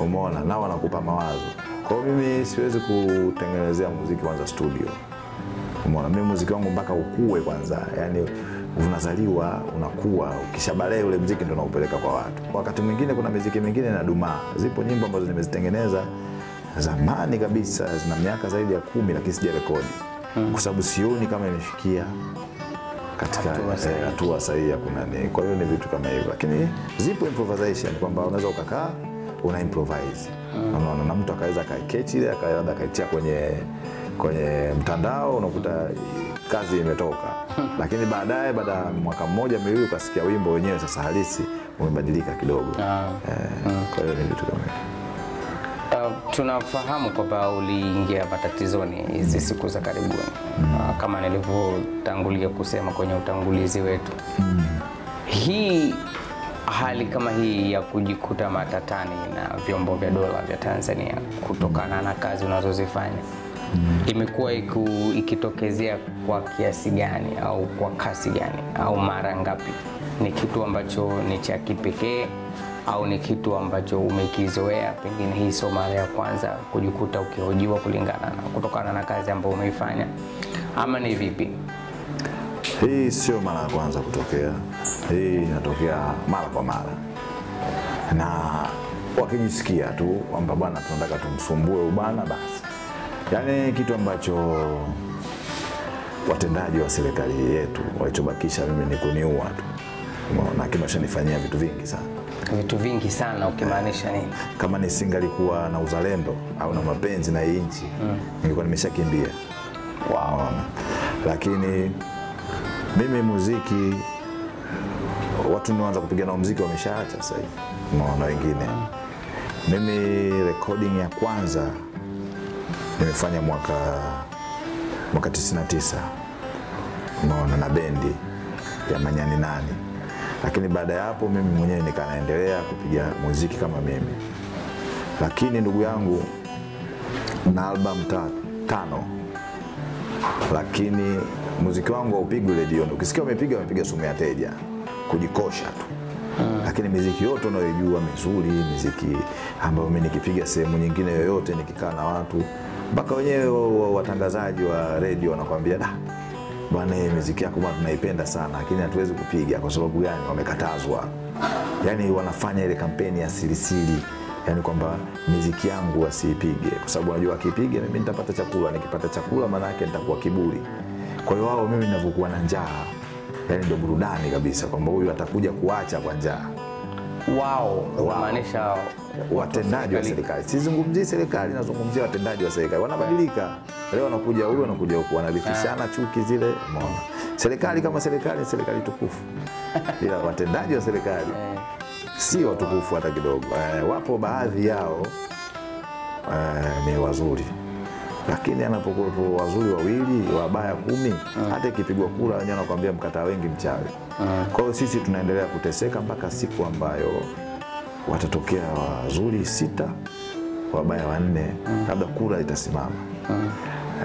Speaker 2: umeona, nao wanakupa mawazo. Kwa hiyo mimi siwezi kutengenezea muziki kwanza studio Umeona, mimi muziki wangu mpaka ukue kwanza, yani unazaliwa unakuwa, ukishabalee ule mziki ndo unaupeleka kwa watu. Wakati mwingine kuna miziki mingine na dumaa, zipo nyimbo ambazo nimezitengeneza zamani kabisa, zina miaka zaidi ya kumi, lakini sija rekodi kwa sababu sioni kama imefikia katika
Speaker 3: Hatua
Speaker 2: eh,
Speaker 3: sahihi.
Speaker 2: ya kunani. Kwa hiyo ni vitu kama hivyo, lakini zipo improvisation kwamba unaweza ukakaa una improvise unaona, na mtu akaweza akaikechi ile aka- akaitia kwenye kwenye mtandao, unakuta kazi imetoka, lakini baadaye baada ya mwaka mmoja miwili ukasikia wimbo wenyewe sasa halisi umebadilika kidogo.
Speaker 3: Ah.
Speaker 2: Eh, Kwa hiyo ni vitu kama.
Speaker 3: Uh, tunafahamu kwamba uliingia matatizoni hizi siku za karibuni uh, kama nilivyotangulia kusema kwenye utangulizi wetu. Hii hali kama hii ya kujikuta matatani na vyombo vya dola vya Tanzania kutokana na kazi unazozifanya imekuwa ikitokezea kwa kiasi gani au kwa kasi gani au mara ngapi? Ni kitu ambacho ni cha kipekee au ni kitu ambacho umekizoea? Pengine hii sio mara ya kwanza kujikuta ukihojiwa kulingana na kutokana na kazi ambayo umeifanya, ama ni vipi?
Speaker 2: Hii sio mara ya kwanza kutokea, hii inatokea mara kwa mara, na wakijisikia tu kwamba bwana, tunataka tumsumbue ubana, basi yaani kitu ambacho watendaji wa serikali yetu walichobakisha mimi ni kuniua tu, na kimeshanifanyia vitu vingi sana.
Speaker 3: Vitu vingi sana, ukimaanisha nini?
Speaker 2: Kama nisingalikuwa na uzalendo au na mapenzi na hii nchi ningekuwa nimeshakimbia. wow. Lakini mimi muziki, watu nianza kupiga nao muziki wameshaacha sasa hivi, unaona wengine. Mimi recording ya kwanza nimefanya mwaka mwaka 99 unaona, na bendi ya Manyani Nani, lakini baada ya hapo mimi mwenyewe nikanaendelea kupiga muziki kama mimi, lakini ndugu yangu na albamu ta, tano. Lakini muziki wangu haupigwi redioni. Ukisikia umepiga umepiga sumu ya teja, kujikosha tu. lakini miziki yote unayoijua mizuri, miziki ambayo mimi nikipiga sehemu nyingine yoyote, nikikaa na watu mpaka wenyewe wa- wa- watangazaji wa redio wanakwambia da bwana, miziki yako bwana tunaipenda sana, lakini hatuwezi kupiga. Kwa sababu gani? Wamekatazwa. Yani wanafanya ile kampeni ya sirisiri, yani kwamba miziki yangu wasiipige, kwa sababu wanajua wakipiga mimi nitapata chakula, nikipata chakula maana yake nitakuwa kiburi. Kwa hiyo wao, mimi ninavyokuwa na njaa, yani ndio burudani kabisa, kwamba huyu atakuja kuacha kwa njaa
Speaker 3: wao kumaanisha
Speaker 2: watendaji wa serikali. Sizungumzii serikali, nazungumzia watendaji wa serikali. Wanabadilika, leo wanakuja huyu, wanakuja huku, wanarithishana chuki zile. Umeona, serikali kama serikali serikali tukufu, ila watendaji wa serikali si watukufu hata kidogo. E, wapo baadhi yao e, ni wazuri lakini anapokuwepo wazuri wawili wabaya kumi, hata ikipigwa kura wenyewe wanakwambia mkataa wengi mchawi. Kwa hiyo sisi tunaendelea kuteseka mpaka siku ambayo watatokea wazuri sita wabaya wanne, labda kura itasimama.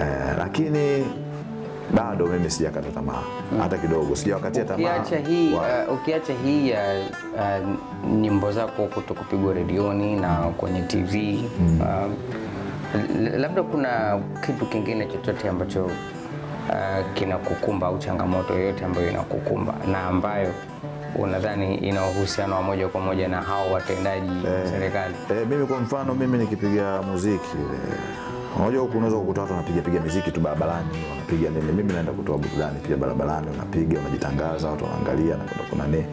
Speaker 2: Eh, lakini bado mimi sijakata tamaa hata kidogo, sijawakatia tamaa.
Speaker 3: ukiacha hii, uh, ukiacha hii ya uh, nyimbo zako kuto kupigwa redioni na kwenye TV uh, labda kuna kitu kingine chochote ambacho uh, kinakukumba au changamoto yoyote ambayo inakukumba na ambayo unadhani ina uhusiano wa moja kwa moja na hao watendaji wa serikali?
Speaker 2: E, mimi kwa mfano mimi nikipiga muziki ile unajua huku unaweza kukuta watu wanapiga piga muziki tu barabarani wanapiga nini. Mimi naenda kutoa burudani pia barabarani, unapiga unajitangaza, watu wanaangalia na kuna kuna nini,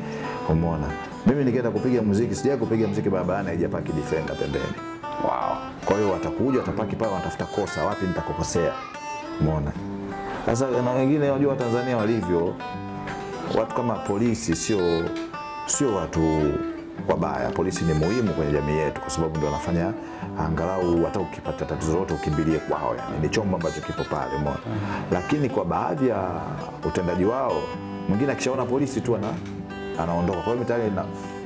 Speaker 2: umeona. Mimi nikienda kupiga muziki, sijai kupiga muziki barabarani, haijapaki defender pembeni.
Speaker 3: Wow.
Speaker 2: Kwa hiyo watakuja watapaki pale, wanatafuta kosa wapi nitakokosea, umeona. Sasa na wengine unajua Watanzania walivyo, watu kama polisi sio sio watu wabaya. Polisi ni muhimu kwenye jamii yetu, kwa sababu ndio wanafanya angalau hata ukipata tatizo lolote ukimbilie kwao, yani ni chombo ambacho kipo pale, umeona. Lakini kwa baadhi ya utendaji wao, mwingine akishaona polisi tu ana anaondoka. Kwa hiyo tayari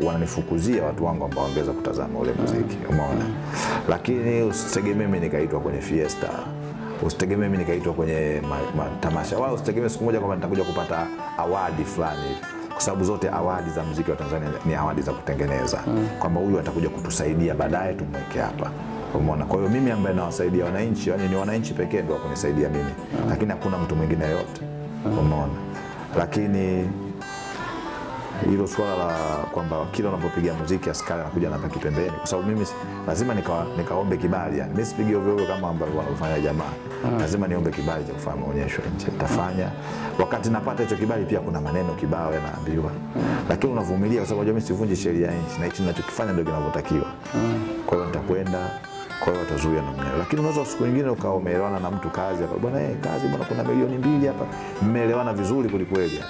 Speaker 2: wananifukuzia watu wangu ambao wangeweza kutazama ule muziki, umeona. Lakini usitegemee mimi nikaitwa kwenye fiesta usitegemee mimi nikaitwa kwenye matamasha wala usitegemee siku moja kwamba nitakuja kupata awadi fulani. Hivi kwa sababu zote awadi za mziki wa Tanzania ni awadi za kutengeneza. Kwamba huyu atakuja kutusaidia baadaye tumweke hapa. Umeona? Kwa hiyo mimi ambaye nawasaidia wananchi yani ni wananchi pekee ndio wakunisaidia mimi. Lakini hakuna mtu mwingine yote umeona? Lakini hilo swala la kwamba kila unapopiga muziki askari anakuja anapaki pembeni, kwa sababu mimi lazima nika, nikaombe kibali. Yani. Mimi sipigi ovyo ovyo kama ambavyo wanafanya jamaa, lazima niombe kibali cha kufanya maonyesho nje. Nitafanya. Wakati napata hicho kibali, pia kuna maneno kibao yanaambiwa, lakini unavumilia, kwa sababu mimi sivunji sheria ya nchi na hichi ninachokifanya ndio kinavyotakiwa. Kwa hiyo nitakwenda kwa hiyo watazuia namna hiyo, lakini unaweza siku nyingine ukawa umeelewana na mtu kazi hapa, bwana eh, kazi bwana, kuna milioni mbili hapa, mmeelewana vizuri kwelikweli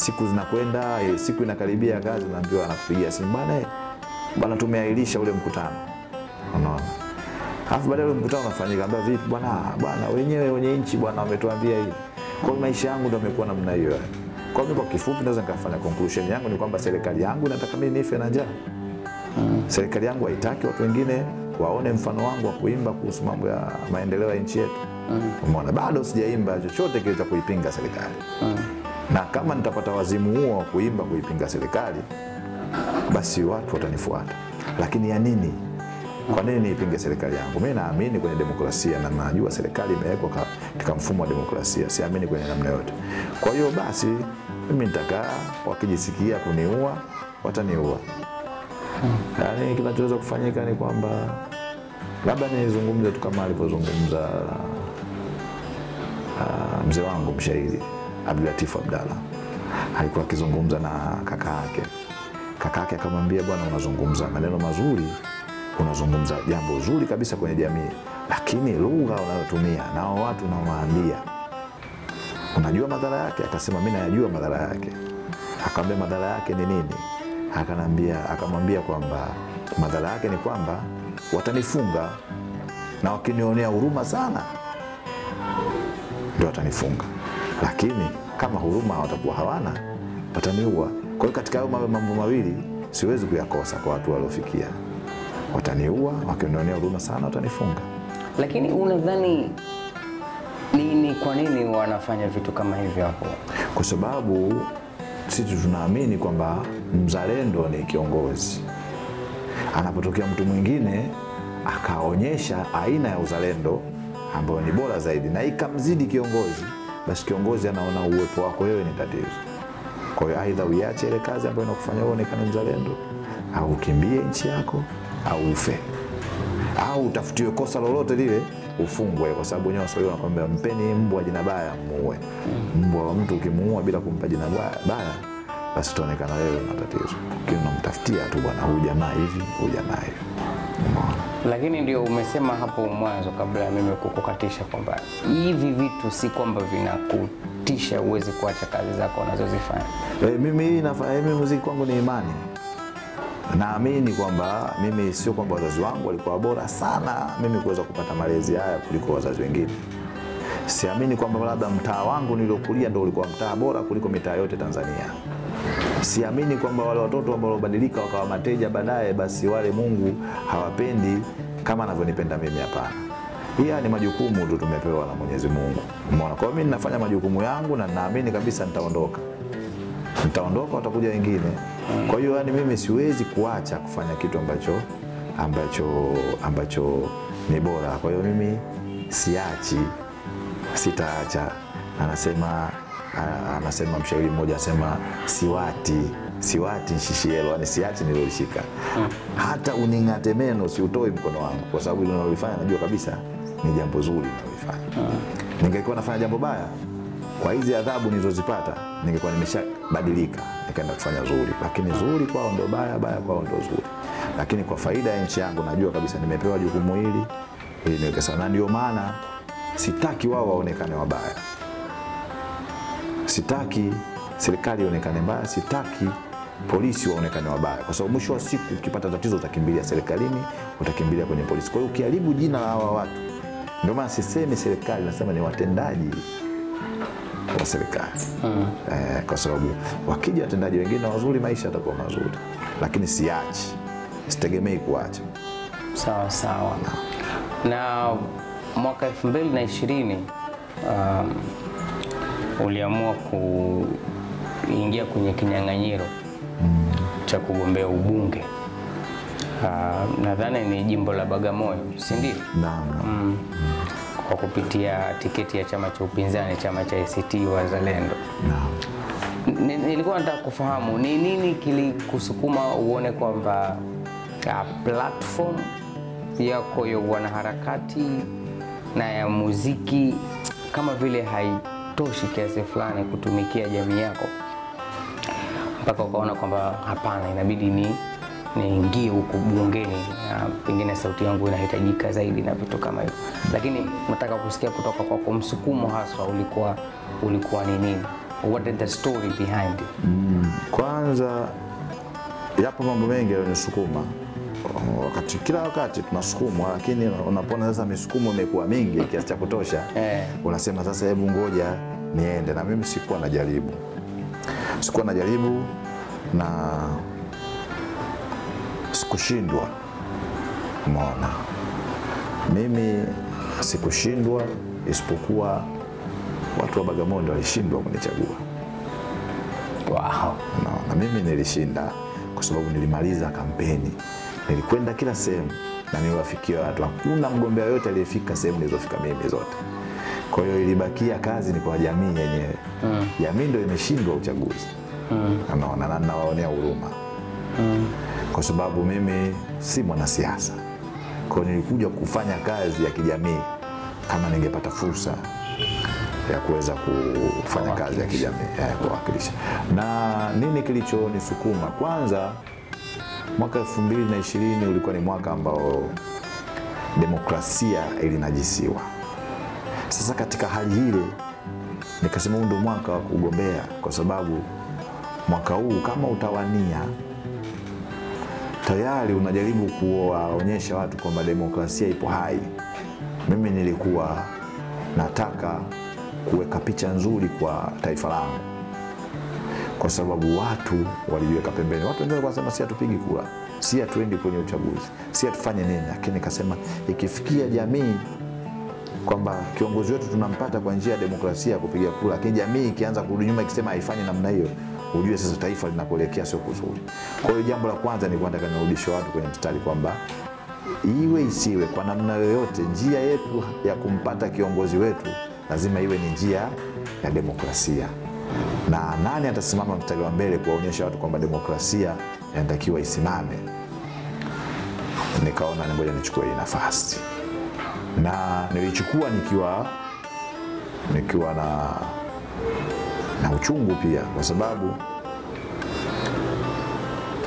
Speaker 2: siku zinakwenda eh, siku inakaribia kazi, naambiwa anakupigia simu bana, bana, tumeahirisha ule mkutano, unaona. Alafu baadaye ule mkutano unafanyika, ambia vipi bwana, "Ah, bwana wenyewe wenye nchi bwana wametuambia hivi. Kwa maisha yangu ndio yamekuwa namna hiyo. Kwa hiyo kwa kifupi naweza nikafanya conclusion yangu ni kwamba serikali yangu inataka mimi nife na njaa. Serikali yangu haitaki watu wengine waone mfano wangu wa kuimba kuhusu mambo ya maendeleo ya nchi yetu. Umeona, bado sijaimba chochote kile cha kuipinga serikali na kama nitapata wazimu huo wa kuimba kuipinga serikali, basi watu watanifuata. Lakini ya nini? Kwa nini niipinge serikali yangu? Mimi naamini kwenye demokrasia na najua serikali imewekwa ka- katika mfumo wa demokrasia, siamini kwenye namna yote. Kwa hiyo basi mimi nitakaa, wakijisikia kuniua wataniua. Yaani kinachoweza kufanyika ni kwamba labda nizungumze tu kama alivyozungumza ah, mzee wangu mshairi Abdulatif Abdalla alikuwa akizungumza na kaka yake. Kaka yake akamwambia, bwana, unazungumza maneno mazuri, unazungumza jambo zuri kabisa kwenye jamii, lakini lugha unayotumia nao watu unawaambia, unajua madhara yake? Akasema, mimi nayajua madhara yake. Akamwambia, madhara yake ni nini? Akanambia, akamwambia kwamba madhara yake ni kwamba watanifunga na wakinionea huruma sana ndio watanifunga, lakini kama huruma watakuwa hawana wataniua. Kwa hiyo katika hayo mambo mambo mawili siwezi kuyakosa kwa watu waliofikia, wataniua, wakinionea huruma sana watanifunga.
Speaker 3: Lakini unadhani nini? ni kwa nini wanafanya vitu kama hivyo hapo?
Speaker 2: kwa sababu sisi tunaamini kwamba mzalendo ni kiongozi. Anapotokea mtu mwingine akaonyesha aina ya uzalendo ambayo ni bora zaidi na ikamzidi kiongozi, basi kiongozi anaona uwepo wako wewe ni tatizo. Kwa hiyo aidha uiache ile kazi ambayo inakufanya uonekane mzalendo, au ukimbie nchi yako, au ufe, au utafutiwe kosa lolote lile ufungwe, kwa sababu wenyewe Waswahili wanakwambia mpeni mbwa jina baya muue. Mbwa wa mtu ukimuua bila kumpa jina baya, baya basi utaonekana wewe una tatizo, lakini unamtafutia tu bwana, huyu jamaa hivi, huyu jamaa hivi. Umeona?
Speaker 3: Lakini ndio umesema hapo mwanzo, kabla ya mimi kukukatisha, kwamba hivi vitu si kwamba vinakutisha uwezi kuacha kazi zako unazozifanya.
Speaker 2: E, mimi eh, mimi muziki kwangu ni imani. Naamini kwamba mimi sio kwamba wazazi wangu walikuwa bora sana mimi kuweza kupata malezi haya kuliko wazazi wengine. Siamini kwamba labda mtaa wangu niliokulia ndio ulikuwa mtaa bora kuliko mitaa yote Tanzania. Siamini kwamba wale watoto ambao waliobadilika wakawa mateja baadaye, basi wale Mungu hawapendi kama anavyonipenda mimi. Hapana, haya ni majukumu tu tumepewa na Mwenyezi Mungu. Umeona? Kwa hiyo mimi ninafanya majukumu yangu na naamini kabisa nitaondoka nitaondoka, watakuja wengine. Kwa hiyo yani, mimi siwezi kuacha kufanya kitu ambacho ambacho ambacho ni bora. Kwa hiyo mimi siachi, sitaacha. Anasema anasema mshairi mmoja anasema siwati siwati nshishielo, yani siati nilolishika. Hata uning'ate meno siutoi mkono wangu, kwa sababu ile nalolifanya najua kabisa ni jambo zuri nalolifanya. Ningekuwa nafanya jambo baya kwa hizi adhabu nilizozipata ningekuwa nimeshabadilika nikaenda kufanya zuri, lakini zuri kwao ndo baya, baya kwao ndo zuri. Lakini kwa faida ya nchi yangu najua kabisa nimepewa jukumu hili ili niweke ndio maana sitaki wao waonekane wabaya, sitaki serikali ionekane mbaya, sitaki polisi waonekane wabaya, kwa sababu mwisho wa siku ukipata tatizo utakimbilia serikalini, utakimbilia kwenye polisi. Kwa hiyo ukiharibu jina la hawa watu, ndio maana sisemi serikali, nasema ni watendaji wa serikali eh, kwa sababu wakija watendaji wengine wazuri, maisha yatakuwa mazuri, lakini siachi, sitegemei kuacha.
Speaker 3: Sawa sawa. Na mwaka elfu mbili na ishirini um, uliamua kuingia kwenye kinyang'anyiro cha kugombea ubunge uh, nadhani ni jimbo la Bagamoyo, si ndio?
Speaker 2: Naam.
Speaker 3: Mm. Kwa kupitia tiketi ya chama cha upinzani, chama cha ACT Wazalendo.
Speaker 2: Naam.
Speaker 3: Nilikuwa nataka kufahamu ni nini kilikusukuma uone kwamba uh, platform yako ya wanaharakati na ya muziki kama vile haitoshi kiasi fulani kutumikia jamii yako, mpaka ukaona kwamba hapana, inabidi ni niingie huku bungeni na pengine sauti yangu inahitajika zaidi na vitu kama hivyo. Lakini nataka kusikia kutoka kwako, msukumo haswa ulikuwa ulikuwa ni nini? What is the story behind it?
Speaker 2: Mm, Kwanza yapo mambo mengi yanayonisukuma wakati, kila wakati tunasukumwa, lakini unapona sasa misukumo imekuwa mingi kiasi cha kutosha
Speaker 3: Eh.
Speaker 2: unasema sasa, hebu ngoja niende. Na mimi sikuwa najaribu, sikuwa najaribu na sikushindwa. Umeona, mimi sikushindwa, isipokuwa watu wa Bagamoyo walishindwa kunichagua.
Speaker 3: Wow.
Speaker 2: Unaona, mimi nilishinda kwa sababu nilimaliza kampeni, nilikwenda kila sehemu na niliwafikia watu. Hakuna mgombea yote aliyefika sehemu nilizofika mimi zote. Kwa hiyo ilibakia kazi ni kwa jamii yenyewe. Jamii ndio imeshindwa uchaguzi, unaona, na nawaonea huruma kwa sababu mimi si mwanasiasa. Kwa hiyo nilikuja kufanya kazi ya kijamii kama ningepata fursa ya kuweza kufanya kazi ya kijamii eh, kuwakilisha. Na nini kilichonisukuma? Kwanza, mwaka elfu mbili na ishirini ulikuwa ni mwaka ambao demokrasia ilinajisiwa. Sasa katika hali ile nikasema huu ndio mwaka wa kugombea, kwa sababu mwaka huu kama utawania tayari unajaribu kuwaonyesha watu kwamba demokrasia ipo hai. Mimi nilikuwa nataka kuweka picha nzuri kwa taifa langu, kwa sababu watu walijiweka pembeni. Watu wengine wanasema si hatupigi kura, si hatuendi kwenye uchaguzi, si hatufanye nini, lakini nikasema ikifikia jamii kwamba kiongozi wetu tunampata kwa njia ya demokrasia kupiga kura, lakini jamii ikianza kurudi nyuma ikisema haifanyi namna hiyo, ujue sasa taifa linakuelekea sio kuzuri. Kwa hiyo jambo la kwanza ni nataka nirudishe watu kwenye mstari kwamba iwe isiwe, kwa namna yoyote, njia yetu ya kumpata kiongozi wetu lazima iwe ni njia ya demokrasia, na nani atasimama mstari wa mbele kuwaonyesha watu kwamba demokrasia inatakiwa isimame. Nikaona ni ngoja nichukue hii nafasi, na nilichukua nikiwa nikiwa na na uchungu pia, kwa sababu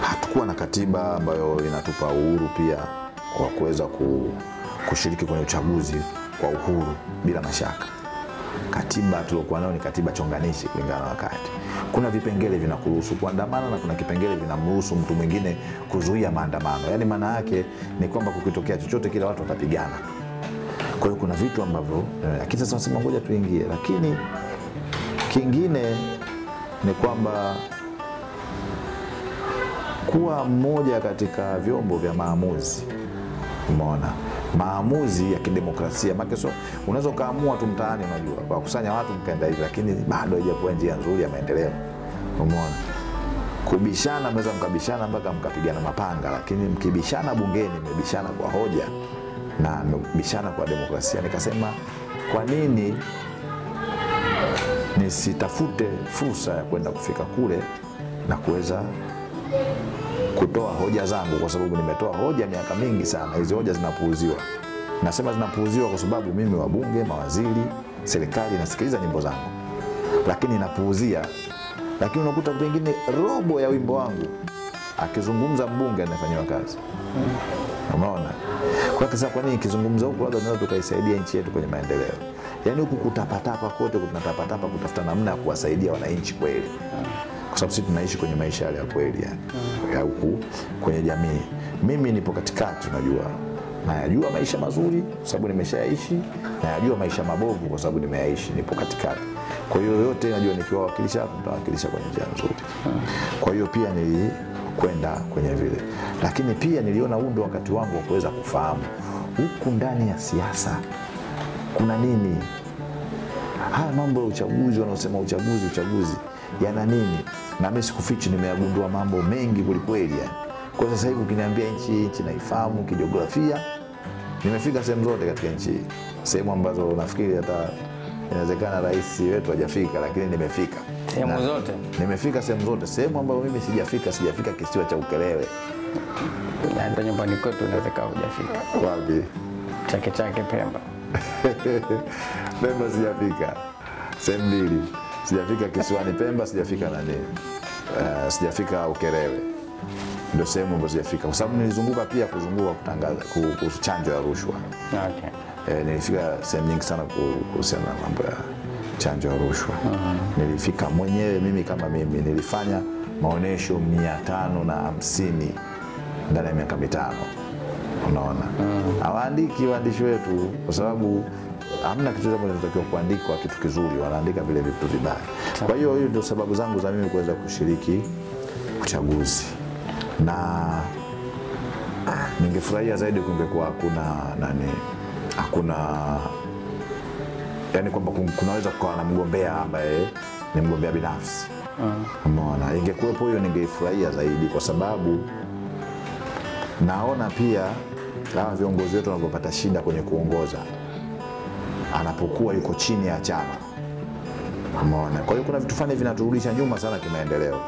Speaker 2: hatukuwa na katiba ambayo inatupa uhuru pia wa kuweza kushiriki kwenye uchaguzi kwa uhuru bila mashaka. Katiba tuliokuwa nayo ni katiba chonganishi kulingana na wakati. Kuna vipengele vinakuruhusu kuandamana na kuna kipengele vinamruhusu mtu mwingine kuzuia maandamano. Yaani maana yake ni kwamba kukitokea chochote kile watu watapigana. Kwa hiyo kuna vitu ambavyo, eh, lakini sasa nasema ngoja tuingie, lakini kingine ni kwamba kuwa mmoja katika vyombo vya maamuzi umeona maamuzi ya kidemokrasia. Make so unaweza ukaamua tu mtaani unajua kwa kusanya watu mkaenda hivi lakini bado haijakuwa njia nzuri ya maendeleo. Umeona? Kubishana mnaweza mkabishana mpaka mkapigana mapanga lakini mkibishana bungeni mmebishana kwa hoja na mmebishana kwa demokrasia. Nikasema kwa nini nisitafute fursa ya kwenda kufika kule na kuweza kutoa hoja zangu, kwa sababu nimetoa hoja miaka mingi sana. Hizi hoja zinapuuziwa. Nasema zinapuuziwa kwa sababu mimi, wabunge, mawaziri, serikali inasikiliza nyimbo zangu, lakini inapuuzia. Lakini unakuta pengine robo ya wimbo wangu akizungumza mbunge anafanyiwa kazi. Umeona? kwa kisa, kwa nini kizungumza huku labda tunaweza tukaisaidia nchi yetu kwenye maendeleo? Yaani huku kutapatapa kote tunatapatapa kutafuta namna ya kuwasaidia wananchi kweli sababu sisi tunaishi kwenye maisha yale ya kweli ya huku kwenye jamii. Mimi nipo katikati, unajua nayajua maisha mazuri kwa sababu nimeshayaishi, nayajua maisha mabovu kwa sababu nimeyaishi, nipo katikati. Kwa hiyo yote najua nikiwawakilisha hapo nitawakilisha kwenye njia nzuri. Kwa hiyo pia nilikwenda kwenye vile, lakini pia niliona huu ndo wakati wangu wa kuweza kufahamu huku ndani ya siasa kuna nini. Haya mambo ya uchaguzi, wanaosema uchaguzi uchaguzi yana nini? Na mimi sikufichi, nimeyagundua mambo mengi kwelikweli. Kwa sasa hivi ukiniambia nchi nchi naifahamu kijiografia, nimefika sehemu zote katika nchi hii, sehemu ambazo nafikiri hata inawezekana rais wetu hajafika, lakini nimefika
Speaker 3: Sehemu zote?
Speaker 2: Nimefika sehemu zote, sehemu ambayo mimi sijafika, sijafika kisiwa cha Ukerewe.
Speaker 3: Hata nyumbani kwetu unaweza kaa hujafika.
Speaker 2: Wapi?
Speaker 3: Chake Chake Pemba.
Speaker 2: Pemba sijafika, sehemu mbili sijafika, kisiwani Pemba sijafika nani, uh, sijafika Ukerewe, ndio sehemu ambazo sijafika, kwa sababu nilizunguka pia kuzunguka kutangaza kuhusu chanjo ya rushwa.
Speaker 3: Okay.
Speaker 2: E, nilifika sehemu nyingi sana kuhusiana na mambo ya chanjo ya rushwa. Nilifika mwenyewe mimi kama mimi, nilifanya maonyesho mia tano na hamsini ndani ya miaka mitano. Unaona, hawaandiki waandishi wetu kwa sababu hamna kitu chochote kinachotakiwa kuandikwa kitu kizuri, wanaandika vile vitu vibaya. Kwa hiyo hiyo ndio sababu zangu za mimi kuweza kushiriki uchaguzi. Na ningefurahia zaidi kungekuwa hakuna nani, hakuna yani kwamba kunaweza kukawa na mgombea ambaye ni mgombea binafsi. Umeona, ingekuwepo hiyo ningeifurahia zaidi, kwa sababu naona pia hawa viongozi wetu wanavyopata shida kwenye kuongoza, anapokuwa yuko chini ya chama. Umeona, kwa hiyo kuna vitu fulani vinaturudisha nyuma sana kimaendeleo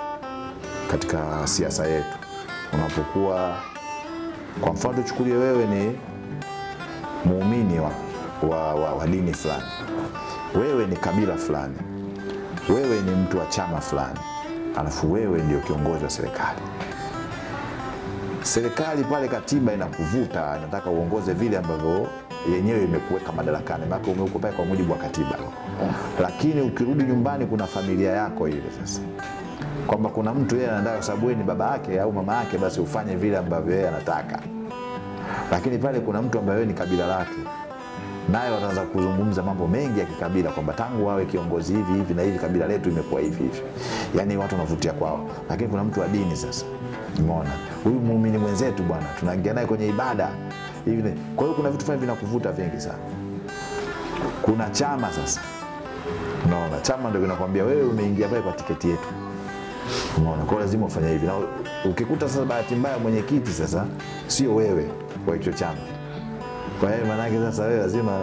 Speaker 2: katika siasa yetu, unapokuwa kwa mfano tuchukulie wewe ni muumini wa, wa, wa, wa dini fulani, wewe ni kabila fulani, wewe ni mtu wa chama fulani, alafu wewe ndio kiongozi wa serikali. Serikali pale, katiba inakuvuta, inataka uongoze vile ambavyo yenyewe imekuweka madarakani, maana umeuko pale kwa mujibu wa katiba. Lakini ukirudi nyumbani, kuna familia yako ile sasa. Kwamba kuna mtu yeye anataka, sababu ni baba yake au mama yake, basi ufanye vile ambavyo yeye anataka. Lakini pale kuna mtu ambaye ni kabila lake, naye wataanza kuzungumza mambo mengi ya kikabila, kwamba tangu wawe kiongozi hivi hivi na hivi kabila letu imekuwa hivi hivi, yaani watu wanavutia kwao. Lakini kuna mtu wa dini sasa, umeona? Huyu muumini mwenzetu bwana, tunaingia naye kwenye ibada hivi. Kwa hiyo kuna vitu fulani vinakuvuta vingi sana. Kuna chama sasa, unaona chama ndio kinakwambia wewe umeingia pale kwa tiketi yetu unaona. kwa hiyo lazima ufanye hivi, na ukikuta sasa bahati mbaya mwenyekiti sasa sio wewe wa hicho chama, kwa hiyo maanake sasa wewe lazima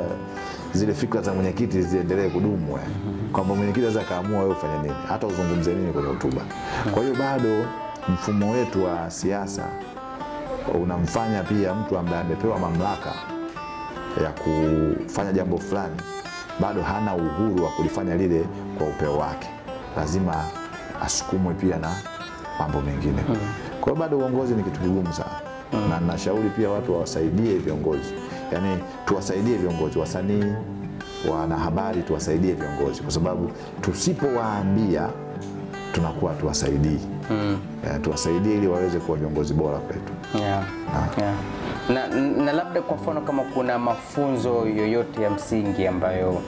Speaker 2: zile fikra za mwenyekiti ziendelee kudumu, eh. kwamba mwenyekiti aweza akaamua wewe ufanye nini, hata uzungumze nini kwenye hotuba. Kwa hiyo bado mfumo wetu wa siasa unamfanya pia mtu ambaye amepewa mamlaka ya kufanya jambo fulani bado hana uhuru wa kulifanya lile kwa upeo wake, lazima asukumwe pia na mambo mengine. Kwa hiyo bado uongozi ni kitu kigumu sana, na nashauri pia watu wawasaidie viongozi, yaani tuwasaidie viongozi, wasanii, wanahabari, tuwasaidie viongozi, kwa sababu tusipowaambia tunakuwa tuwasaidii Eh, tuwasaidie ili waweze kuwa viongozi bora kwetu.
Speaker 3: Yeah. Yeah. Na, na labda kwa mfano kama kuna mafunzo yoyote ya msingi ambayo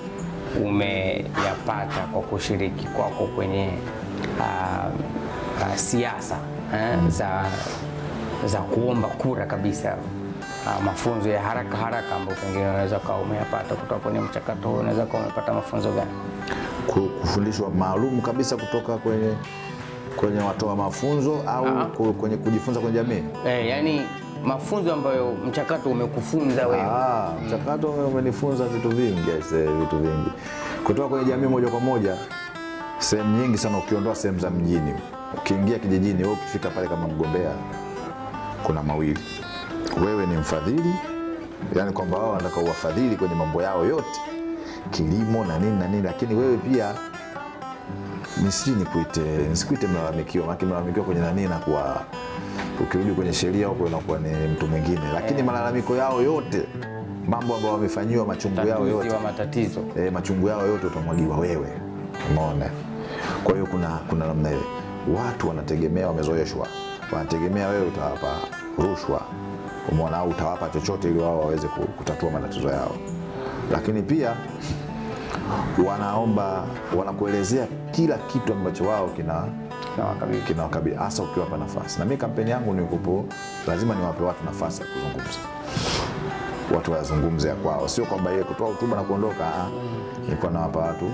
Speaker 3: umeyapata kwa kushiriki kwako kwenye uh, uh, siasa eh, za, za kuomba kura kabisa uh, mafunzo ya haraka haraka ambayo pengine unaweza ukawa umeyapata kutoka kwenye mchakato huo, unaweza ukawa umepata mafunzo gani?
Speaker 2: Kufundishwa maalum kabisa kutoka kwenye kwenye watoa mafunzo au
Speaker 3: Ah.
Speaker 2: ku- kwenye kujifunza kwenye jamii.
Speaker 3: Eh, yani mafunzo ambayo mchakato umekufunza wewe.
Speaker 2: Ah, mchakato umenifunza vitu vingi aise, vitu vingi kutoka kwenye jamii moja kwa moja, sehemu nyingi sana, ukiondoa sehemu za mjini, ukiingia kijijini, wewe ukifika pale kama mgombea, kuna mawili, wewe ni mfadhili, yani kwamba wao wanataka uwafadhili kwenye mambo yao yote, kilimo na nini na nini, lakini wewe pia nisi nikuite nisikuite mlalamikiwa, maana mlalamikiwa kwenye nani na kuwa ukirudi kwenye sheria huko inakuwa ni mtu mwingine, lakini malalamiko yao yote, mambo ambayo wamefanyiwa, machungu yao yote.
Speaker 3: matatizo.
Speaker 2: e, machungu yao yote utamwagiwa wewe, umeona? Kwa hiyo kuna kuna namna ile, watu wanategemea, wamezoeshwa, wanategemea wewe utawapa rushwa, umeona, au utawapa chochote ili wao waweze kutatua matatizo yao, lakini pia wanaomba, wanakuelezea kila kitu ambacho wao kina
Speaker 3: Na
Speaker 2: kinawakabili hasa ukiwapa nafasi. Na mimi kampeni yangu ni kupo, lazima niwape watu nafasi ya kuzungumza, watu wazungumze ya kwao, sio kwamba yeye kutoa hotuba na kuondoka. ah. Nilikuwa nawapa watu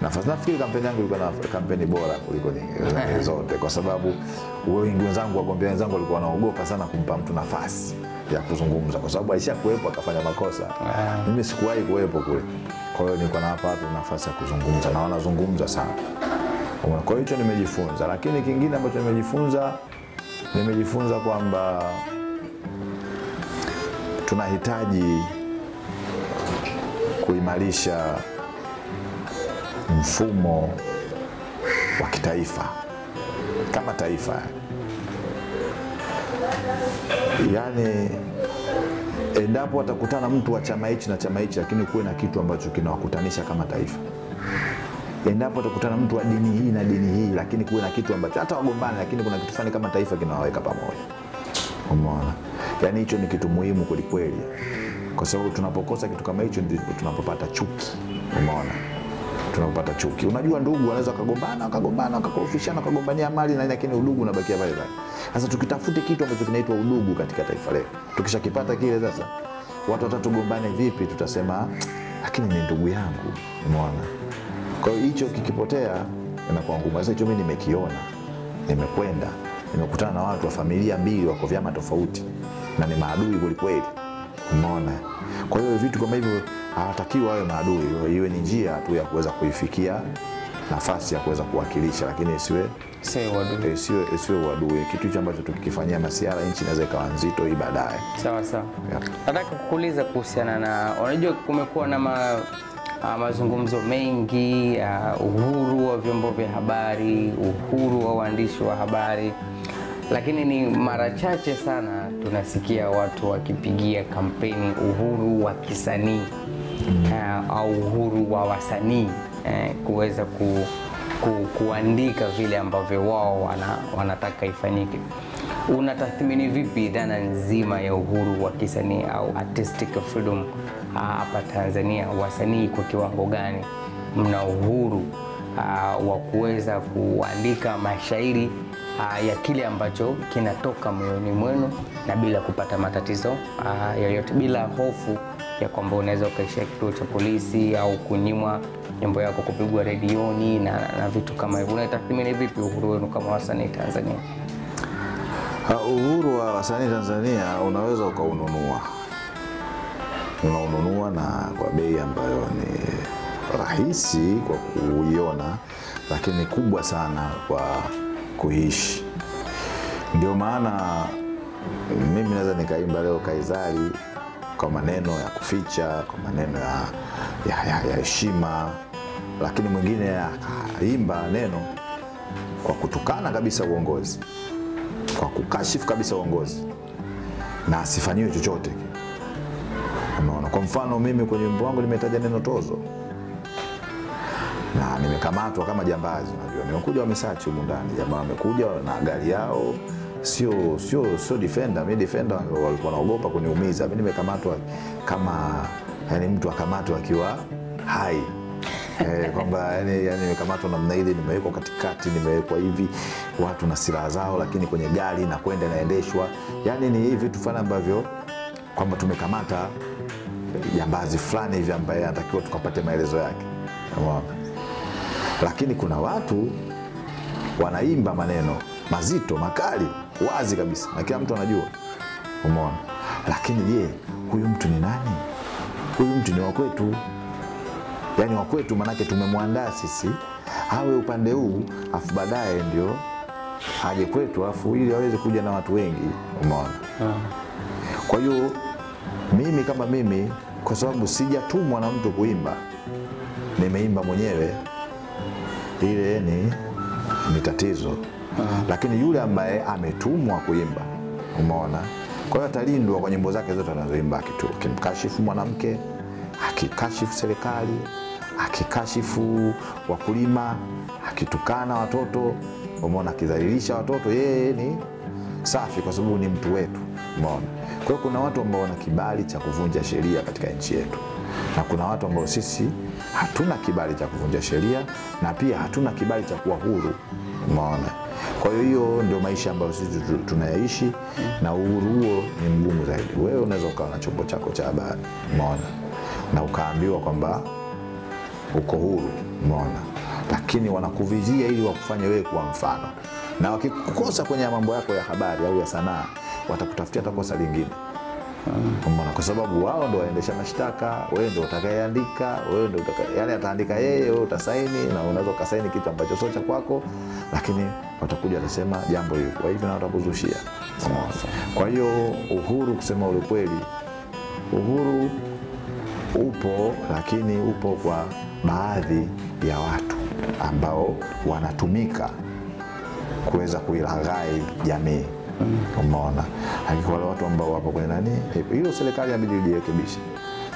Speaker 2: nafasi. Nafikiri kampeni yangu ilikuwa na kampeni bora kuliko ni- zote, kwa sababu wengi wenzangu, wagombea wenzangu walikuwa wanaogopa sana kumpa mtu nafasi ya kuzungumza, kwa sababu aisha kuwepo akafanya makosa. Mimi sikuwahi kuwepo kule, kwa hiyo niko na hapa watu nafasi ya kuzungumza. Na wanazungumza sana. Kwa hiyo hicho nimejifunza, lakini kingine ambacho nimejifunza nimejifunza kwamba tunahitaji kuimarisha mfumo wa kitaifa. Kama taifa, yaani endapo watakutana mtu wa chama hichi na chama hichi, lakini kuwe na kitu ambacho kinawakutanisha kama taifa endapo atakutana mtu wa dini hii na dini hii, lakini kuwe na kitu ambacho hata wagombane, lakini kuna kitu fulani kama taifa kinawaweka pamoja. Umeona? Yaani hicho ni kitu muhimu kwelikweli, kwa sababu tunapokosa kitu kama hicho ndipo tunapopata chuki. Umeona? Tunapopata chuki. Unajua, ndugu wanaweza wakagombana wakagombana wakakorofishana wakagombania mali na lakini udugu unabakia pale pale. Sasa tukitafute kitu ambacho kinaitwa udugu katika taifa letu, tukishakipata kile, sasa watu watatugombane vipi? Tutasema lakini ni ndugu yangu. Umeona? Kwa hiyo hicho kikipotea inakuwa ngumu. Sasa hicho mimi nimekiona, nimekwenda, nimekutana na watu wa familia mbili wako vyama tofauti na ni maadui kwelikweli, umeona. Kwa hiyo vitu kama hivyo hawatakiwi awe maadui, iwe ni njia tu ya kuweza kuifikia nafasi ya kuweza kuwakilisha, lakini isiwe
Speaker 3: uadui.
Speaker 2: isiwe isiwe uadui. Kitu hicho ambacho tukikifanyia masiara, nchi inaweza ikawa nzito hii baadaye.
Speaker 3: Sawa sawa. Nataka kukuuliza kuhusiana na, unajua kumekuwa na ma, a, mazungumzo mengi a, uhuru wa vyombo vya habari, uhuru wa waandishi wa habari, lakini ni mara chache sana tunasikia watu wakipigia kampeni uhuru wa kisanii uh, au uhuru wa wasanii uh, kuweza ku, ku, kuandika vile ambavyo wao wana, wanataka ifanyike. Unatathmini vipi dhana nzima ya uhuru wa kisanii au artistic freedom hapa hapa Tanzania? Wasanii kwa kiwango gani mna uhuru uh, wa kuweza kuandika mashairi uh, ya kile ambacho kinatoka moyoni mwenu na bila kupata matatizo uh, yoyote, bila hofu ya kwamba unaweza ukaishia kituo cha polisi au kunyimwa nyimbo yako kupigwa redioni na, na vitu kama hivyo. Unaitathmini vipi uhuru wenu kama wasanii Tanzania?
Speaker 2: Uh, Uhuru wa wasanii Tanzania unaweza ukaununua, unaununua na kwa bei ambayo ni rahisi kwa kuiona, lakini kubwa sana kwa kuishi. Ndio maana mimi naweza nikaimba leo Kaizari kwa maneno ya kuficha, kwa maneno ya heshima, lakini mwingine akaimba neno kwa kutukana kabisa uongozi kwa kukashifu kabisa uongozi na asifanyiwe chochote. Unaona, kwa mfano mimi kwenye wimbo wangu nimetaja neno tozo na nimekamatwa kama jambazi. Unajua, nimekuja wamesearch humu ndani, jamaa wamekuja na gari yao, sio sio sio defender. Mimi defender walikuwa naogopa kuniumiza, mimi nimekamatwa kama yani mtu akamatwa akiwa hai. Eh, kwamba yani, yani nimekamatwa namna ile, nimewekwa katikati, nimewekwa hivi. Watu na silaha zao, lakini kwenye gari na kwenda naendeshwa, yani ni hivi vitu fulani ambavyo kwamba tumekamata jambazi fulani hivi ambaye anatakiwa tukapate maelezo yake. Lakini kuna watu wanaimba maneno mazito makali wazi kabisa, na kila mtu anajua, umeona. Lakini je, huyu mtu ni nani? Huyu mtu ni wakwetu, yaani wakwetu, manake tumemwandaa sisi awe upande huu, afu baadaye ndio aje kwetu, afu ili aweze kuja na watu wengi, umeona. Kwa hiyo mimi kama mimi, kwa sababu sijatumwa na mtu kuimba, nimeimba mwenyewe, ile ni, ni tatizo. Lakini yule ambaye ametumwa kuimba, umeona, kwa hiyo atalindwa kwa nyimbo zake zote anazoimba, akimkashifu mwanamke, akikashifu serikali, akikashifu wakulima, akitukana watoto, umeona, akidhalilisha watoto, yeye ni safi kwa sababu ni mtu wetu, umeona. Kwa hiyo kuna watu ambao wana kibali cha kuvunja sheria katika nchi yetu, na kuna watu ambao sisi hatuna kibali cha kuvunja sheria na pia hatuna kibali cha kuwa huru, umeona. Kwa hiyo hiyo ndio maisha ambayo sisi tunayaishi, na uhuru huo ni mgumu zaidi. Wewe unaweza ukawa na chombo chako cha habari, umeona, na ukaambiwa kwamba uko huru, umeona, lakini wanakuvizia ili wakufanye wewe kuwa mfano, na wakikukosa kwenye mambo yako ya habari au ya sanaa, watakutafutia hata kosa lingine, umeona, kwa sababu wao ndo waendesha mashtaka, wewe ndo utakayeandika, wewe ndo utaka, yani ataandika yeye, wewe utasaini, na unaweza ukasaini kitu ambacho sio cha kwako, lakini watakuja watasema jambo hili. Kwa hivi na watakuzushia. Kwa hiyo uhuru, kusema ule kweli, uhuru upo lakini upo kwa baadhi ya watu ambao wanatumika kuweza kuilaghai jamii umeona? Hakika wale watu ambao wapo kwenye nani hilo serikali inabidi ijirekebishe.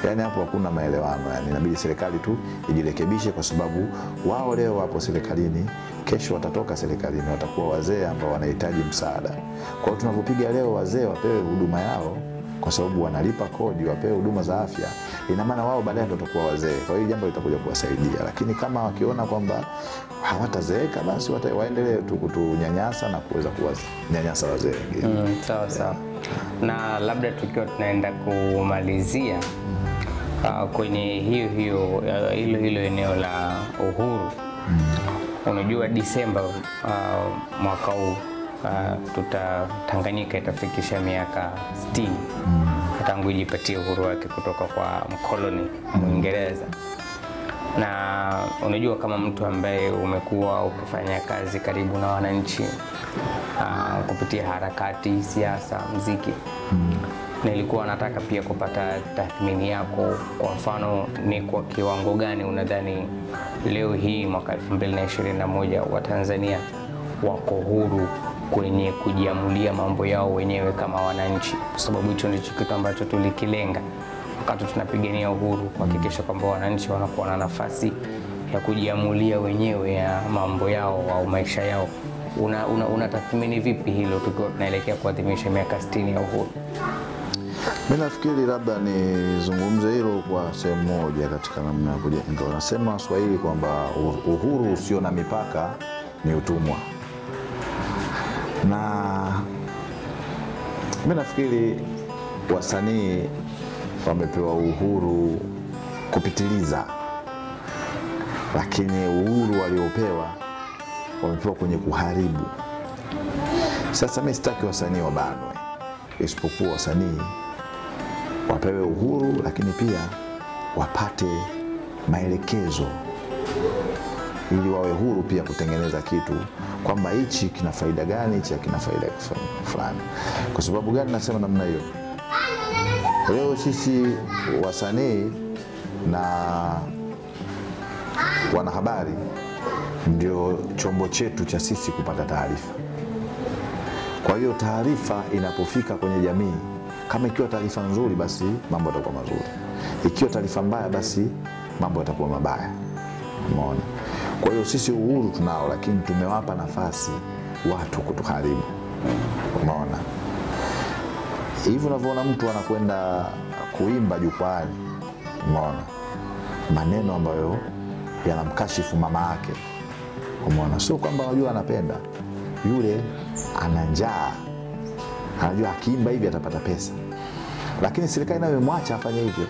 Speaker 2: Yaani hapo hakuna maelewano yani inabidi serikali tu ijirekebishe kwa sababu wao leo wapo serikalini kesho watatoka serikalini watakuwa wazee ambao wanahitaji msaada. Kwa hiyo tunavyopiga leo wazee wapewe huduma yao kwa sababu wanalipa kodi, wapewe huduma za afya, ina maana wao baadaye ndio watakuwa wazee. Kwa hiyo jambo litakuja kuwasaidia, lakini kama wakiona kwamba hawatazeeka basi waendelee tu kutunyanyasa na kuweza kuwanyanyasa wazee wengine.
Speaker 3: Mm, sawa sawa. Na labda tukiwa tunaenda kumalizia uh, kwenye hiyo hiyo uh, hilo hilo eneo la uhuru unajua Disemba uh, mwaka huu uh, tuta Tanganyika itafikisha miaka 60 tangu ijipatie uhuru wake kutoka kwa mkoloni Mwingereza. Na unajua kama mtu ambaye umekuwa ukifanya kazi karibu na wananchi uh, kupitia harakati, siasa, mziki nilikuwa nataka pia kupata tathmini yako. Kwa mfano, ni kwa kiwango gani unadhani leo hii mwaka 2021 Watanzania wako huru kwenye kujiamulia mambo yao wenyewe kama wananchi, kwa sababu hicho ndicho kitu ambacho tulikilenga wakati tunapigania uhuru, kuhakikisha kwamba wananchi wanakuwa na nafasi ya kujiamulia wenyewe ya mambo yao au maisha yao. Una, una, vipi hilo tukiwa tunaelekea kuadhimisha miaka 60 ya uhuru?
Speaker 2: Mi nafikiri labda nizungumze hilo kwa sehemu moja katika namna ya kujenga. Wanasema Waswahili kwamba uhuru usio na mipaka ni utumwa. Na mi nafikiri wasanii wamepewa uhuru kupitiliza, lakini uhuru waliopewa wamepewa kwenye kuharibu. Sasa mi sitaki wasanii wabanwe, isipokuwa wasanii wapewe uhuru, lakini pia wapate maelekezo ili wawe huru pia kutengeneza kitu kwamba hichi kina faida gani, hichi hakina faida fulani. Kwa sababu gani nasema namna hiyo? Leo sisi wasanii na wanahabari ndio chombo chetu cha sisi kupata taarifa. Kwa hiyo taarifa inapofika kwenye jamii, kama ikiwa taarifa nzuri, basi mambo yatakuwa mazuri; ikiwa taarifa mbaya, basi mambo yatakuwa mabaya. Umeona? Kwa hiyo sisi uhuru tunao, lakini tumewapa nafasi watu kutuharibu. Unaona? Hivi unavyoona mtu anakwenda kuimba jukwaani, umeona maneno ambayo yanamkashifu mama yake, umeona, sio kwamba unajua anapenda. Yule, ana njaa, anajua akiimba hivi atapata pesa, lakini serikali nayo imemwacha afanye hivyo.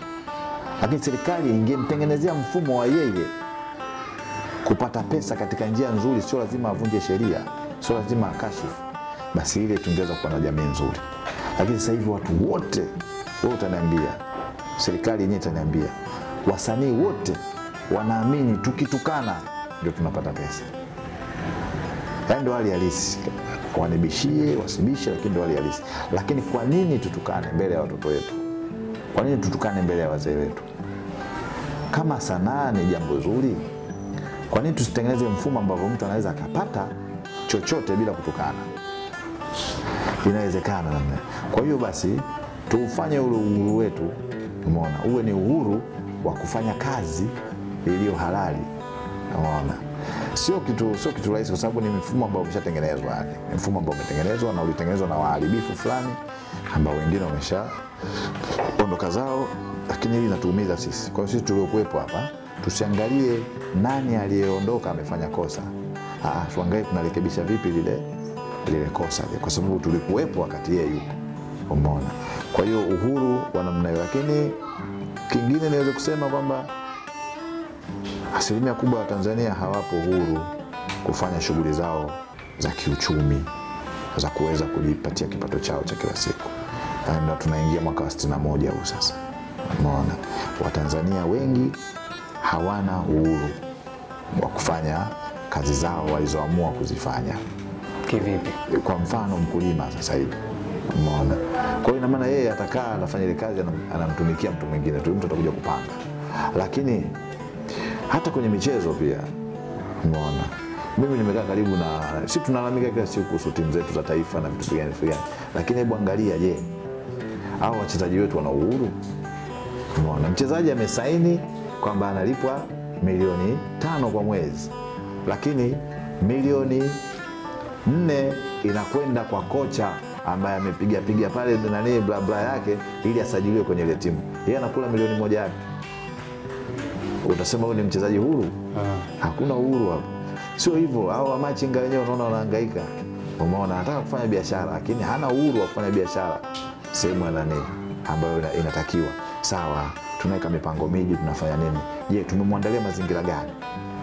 Speaker 2: Lakini serikali ingemtengenezea mfumo wa yeye kupata pesa katika njia nzuri, sio lazima avunje sheria, sio lazima akashifu, basi ile tungeweza kuwa na jamii nzuri. Lakini sasa hivi watu wote, wewe utaniambia, serikali yenyewe itaniambia, wasanii wote wanaamini tukitukana ndio tunapata pesa. Yaani ndio hali halisi, wanibishie wasibishe, lakini ndio hali halisi. Lakini kwa nini tutukane mbele ya watoto wetu? Kwa nini tutukane mbele ya wazee wetu? Kama sanaa ni jambo zuri, kwa nini tusitengeneze mfumo ambavyo mtu anaweza akapata chochote bila kutukana? Inawezekana namna. Kwa hiyo basi tuufanye ule uhuru wetu, umeona, uwe ni uhuru wa kufanya kazi iliyo halali, umeona. Sio kitu, sio kitu rahisi, kwa sababu ni mfumo ambao umeshatengenezwa, yani ni mfumo ambao umetengenezwa na ulitengenezwa na waharibifu fulani ambao wengine wamesha ondoka zao, lakini hili inatuumiza sisi. Kwa hiyo sisi tuliokuwepo hapa tusiangalie nani aliyeondoka amefanya kosa, ah, tuangalie tunarekebisha vipi lile lile kosa lile, kwa sababu tulikuwepo wakati yeye yupo. Umeona? Kwa hiyo uhuru wa namna hiyo, lakini kingine niweze kusema kwamba asilimia kubwa ya Tanzania hawapo huru kufanya shughuli zao za kiuchumi za kuweza kujipatia kipato chao cha kila siku, na tunaingia mwaka wa sitini na moja huu sasa. Umeona, Watanzania wengi hawana uhuru wa kufanya kazi zao walizoamua kuzifanya.
Speaker 3: Kivipi?
Speaker 2: Kwa mfano mkulima sasa hivi, umeona. Kwa hiyo ina maana yeye atakaa anafanya ile kazi, anamtumikia mtu mwingine tu, mtu atakuja kupanga. Lakini hata kwenye michezo pia, umeona, mimi nimekaa karibu na, si tunalalamika kila siku kuhusu timu zetu za taifa na vitu gani gani, lakini hebu angalia, je, hao wachezaji wetu wana uhuru? Umeona, mchezaji amesaini kwamba analipwa milioni tano kwa mwezi, lakini milioni nne inakwenda kwa kocha ambaye amepiga piga pale nani bla bla yake ili asajiliwe kwenye ile timu. Yeye anakula milioni moja yake. Utasema huyu ni mchezaji huru? Hakuna uhuru hapo. Sio hivyo, hao wamachinga wenyewe unaona wanahangaika. Umeona, anataka kufanya biashara lakini hana uhuru wa kufanya biashara sehemu ya nani ambayo inatakiwa. Sawa, tunaweka mipango miji, tunafanya nini? Je, tumemwandalia mazingira gani?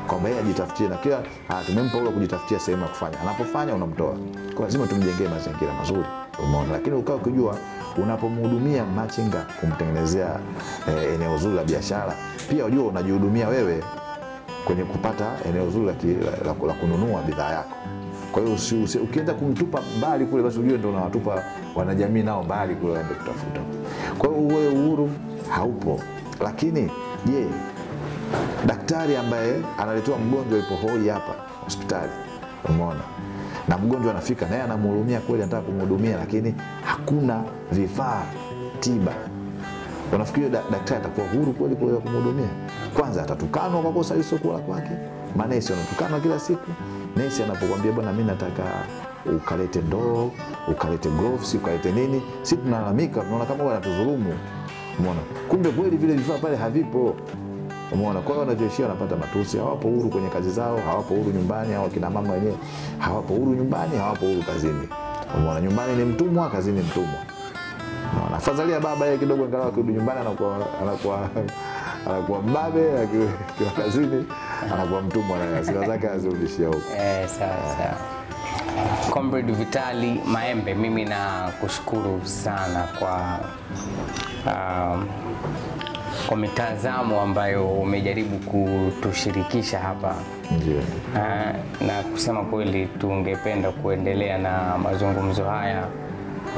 Speaker 2: kwamba yeye ajitafutie na kila tumempa ule kujitafutia sehemu ya kufanya, anapofanya unamtoa. Kwa lazima tumjengee mazingira mazuri, umeona. Lakini ukawa ukijua unapomhudumia machinga kumtengenezea eh, eneo zuri la biashara, pia ujua unajihudumia wewe kwenye kupata eneo zuri la, kununua bidhaa yako. Kwa hiyo ukienda kumtupa mbali kule, basi ujue ndo unawatupa wanajamii nao mbali kule waende kutafuta. Kwa hiyo uwe uhuru haupo. Lakini je, daktari ambaye analetewa mgonjwa yupo hoi hapa hospitali, umeona, na mgonjwa anafika naye anamhudumia kweli, anataka kumhudumia, lakini hakuna vifaa tiba. Unafikiri da, daktari atakuwa huru kweli kuweza kumhudumia? Kwanza atatukanwa kwa kosa lisokuwa la kwake. Manesi wanatukanwa kila siku. Nesi anapokwambia bwana, mi nataka ukalete ndoo, ukalete gloves, ukalete nini, si tunalalamika, tunaona kama huwa anatudhulumu. Umeona, kumbe kweli vile vifaa pale havipo Umeona, kwa hiyo wanavyoishia wanapata matusi, hawapo huru kwenye kazi zao, hawapo huru nyumbani, au kina mama wenyewe hawapo huru nyumbani, hawapo huru kazini. Umeona, nyumbani ni mtumwa, kazini mtumwa. Umeona? Afadhalia baba yeye kidogo, angalau akirudi nyumbani anakuwa anakuwa anakuwa mbabe, akiwa kazini anakuwa mtumwa, na hasira zake anazirudishia huko.
Speaker 3: Eh, sawa sawa. Comrade Vitali Maembe, mimi na kushukuru sana kwa um, kwa mitazamo ambayo umejaribu kutushirikisha hapa
Speaker 2: yeah.
Speaker 3: Uh, na kusema kweli tungependa kuendelea na mazungumzo haya.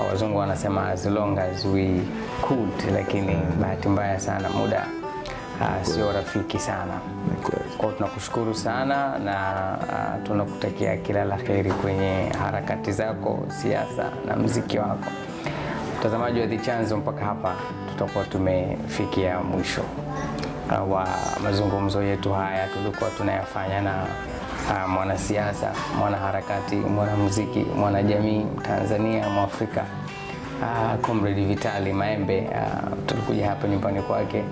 Speaker 3: Wazungu wanasema as long as we could, lakini bahati mbaya sana muda uh, sio rafiki sana.
Speaker 2: Ni kweli.
Speaker 3: Kwa hiyo tunakushukuru sana na uh, tunakutakia kila la heri kwenye harakati zako, siasa na mziki wako. Mtazamaji wa The Chanzo, mpaka hapa tutakuwa tumefikia mwisho uh, wa mazungumzo yetu haya tulikuwa tunayafanya na uh, mwanasiasa, mwanaharakati, mwanamuziki, mwanajamii Tanzania, Mwafrika uh, Comrade Vitali Maembe. Tulikuja hapa nyumbani kwake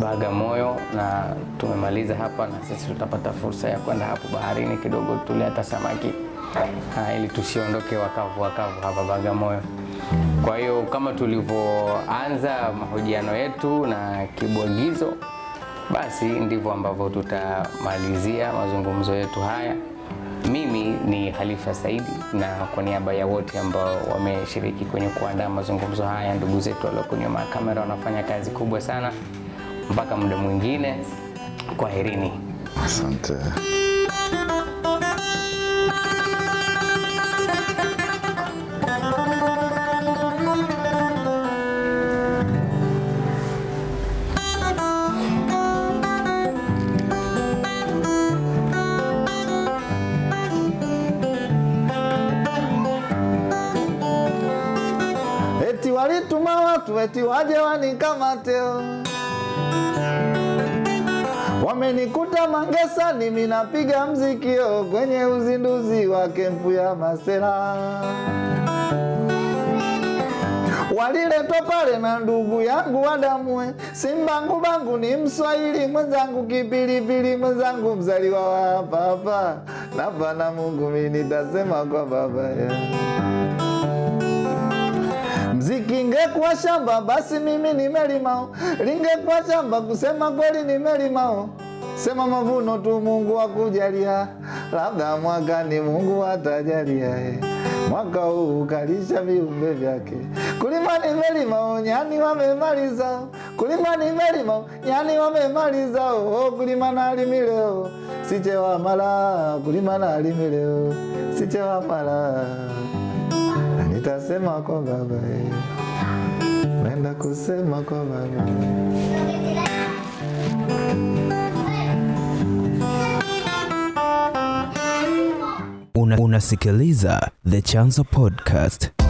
Speaker 3: Bagamoyo na tumemaliza hapa, na sisi tutapata fursa ya kwenda hapo baharini kidogo tule hata samaki ili tusiondoke wakavu wakavu hapa Bagamoyo. Kwa hiyo kama tulivyoanza mahojiano yetu na kibwagizo, basi ndivyo ambavyo tutamalizia mazungumzo yetu haya. Mimi ni Khalifa Saidi, na kwa niaba ya wote ambao wameshiriki kwenye kuandaa mazungumzo haya, ndugu zetu walioko nyuma ya kamera wanafanya kazi kubwa sana. Mpaka muda mwingine, kwaherini.
Speaker 2: Asante. Wanikamate, wamenikuta Mangesa, mimi napiga mzikio kwenye uzinduzi wa kempu ya Masela. Waliletwa pale na ndugu yangu wadamwe simbangu bangu ni Mswahili mwenzangu, kipilipili mwenzangu, mzaliwa wa hapa hapa, na pana Mungu mimi nitasema kwa baba ya Mziki ingekuwa shamba basi mimi nimelimao, lingekuwa shamba kusema kweli nimelimao. Sema mavuno tu Mungu akujalia, labda mwakani Mungu atajalia. Mwaka huu kalisha viumbe vyake. Kulima nimelima, nyani wamemaliza. Kulima nimelima, nyani wamemaliza. Oh, kulima nalimileo, sichewa mala. Kulima nalimileo, sichewa mala nitasema kwa baba naenda kusema kwa baba
Speaker 1: Una, unasikiliza The Chanzo Podcast.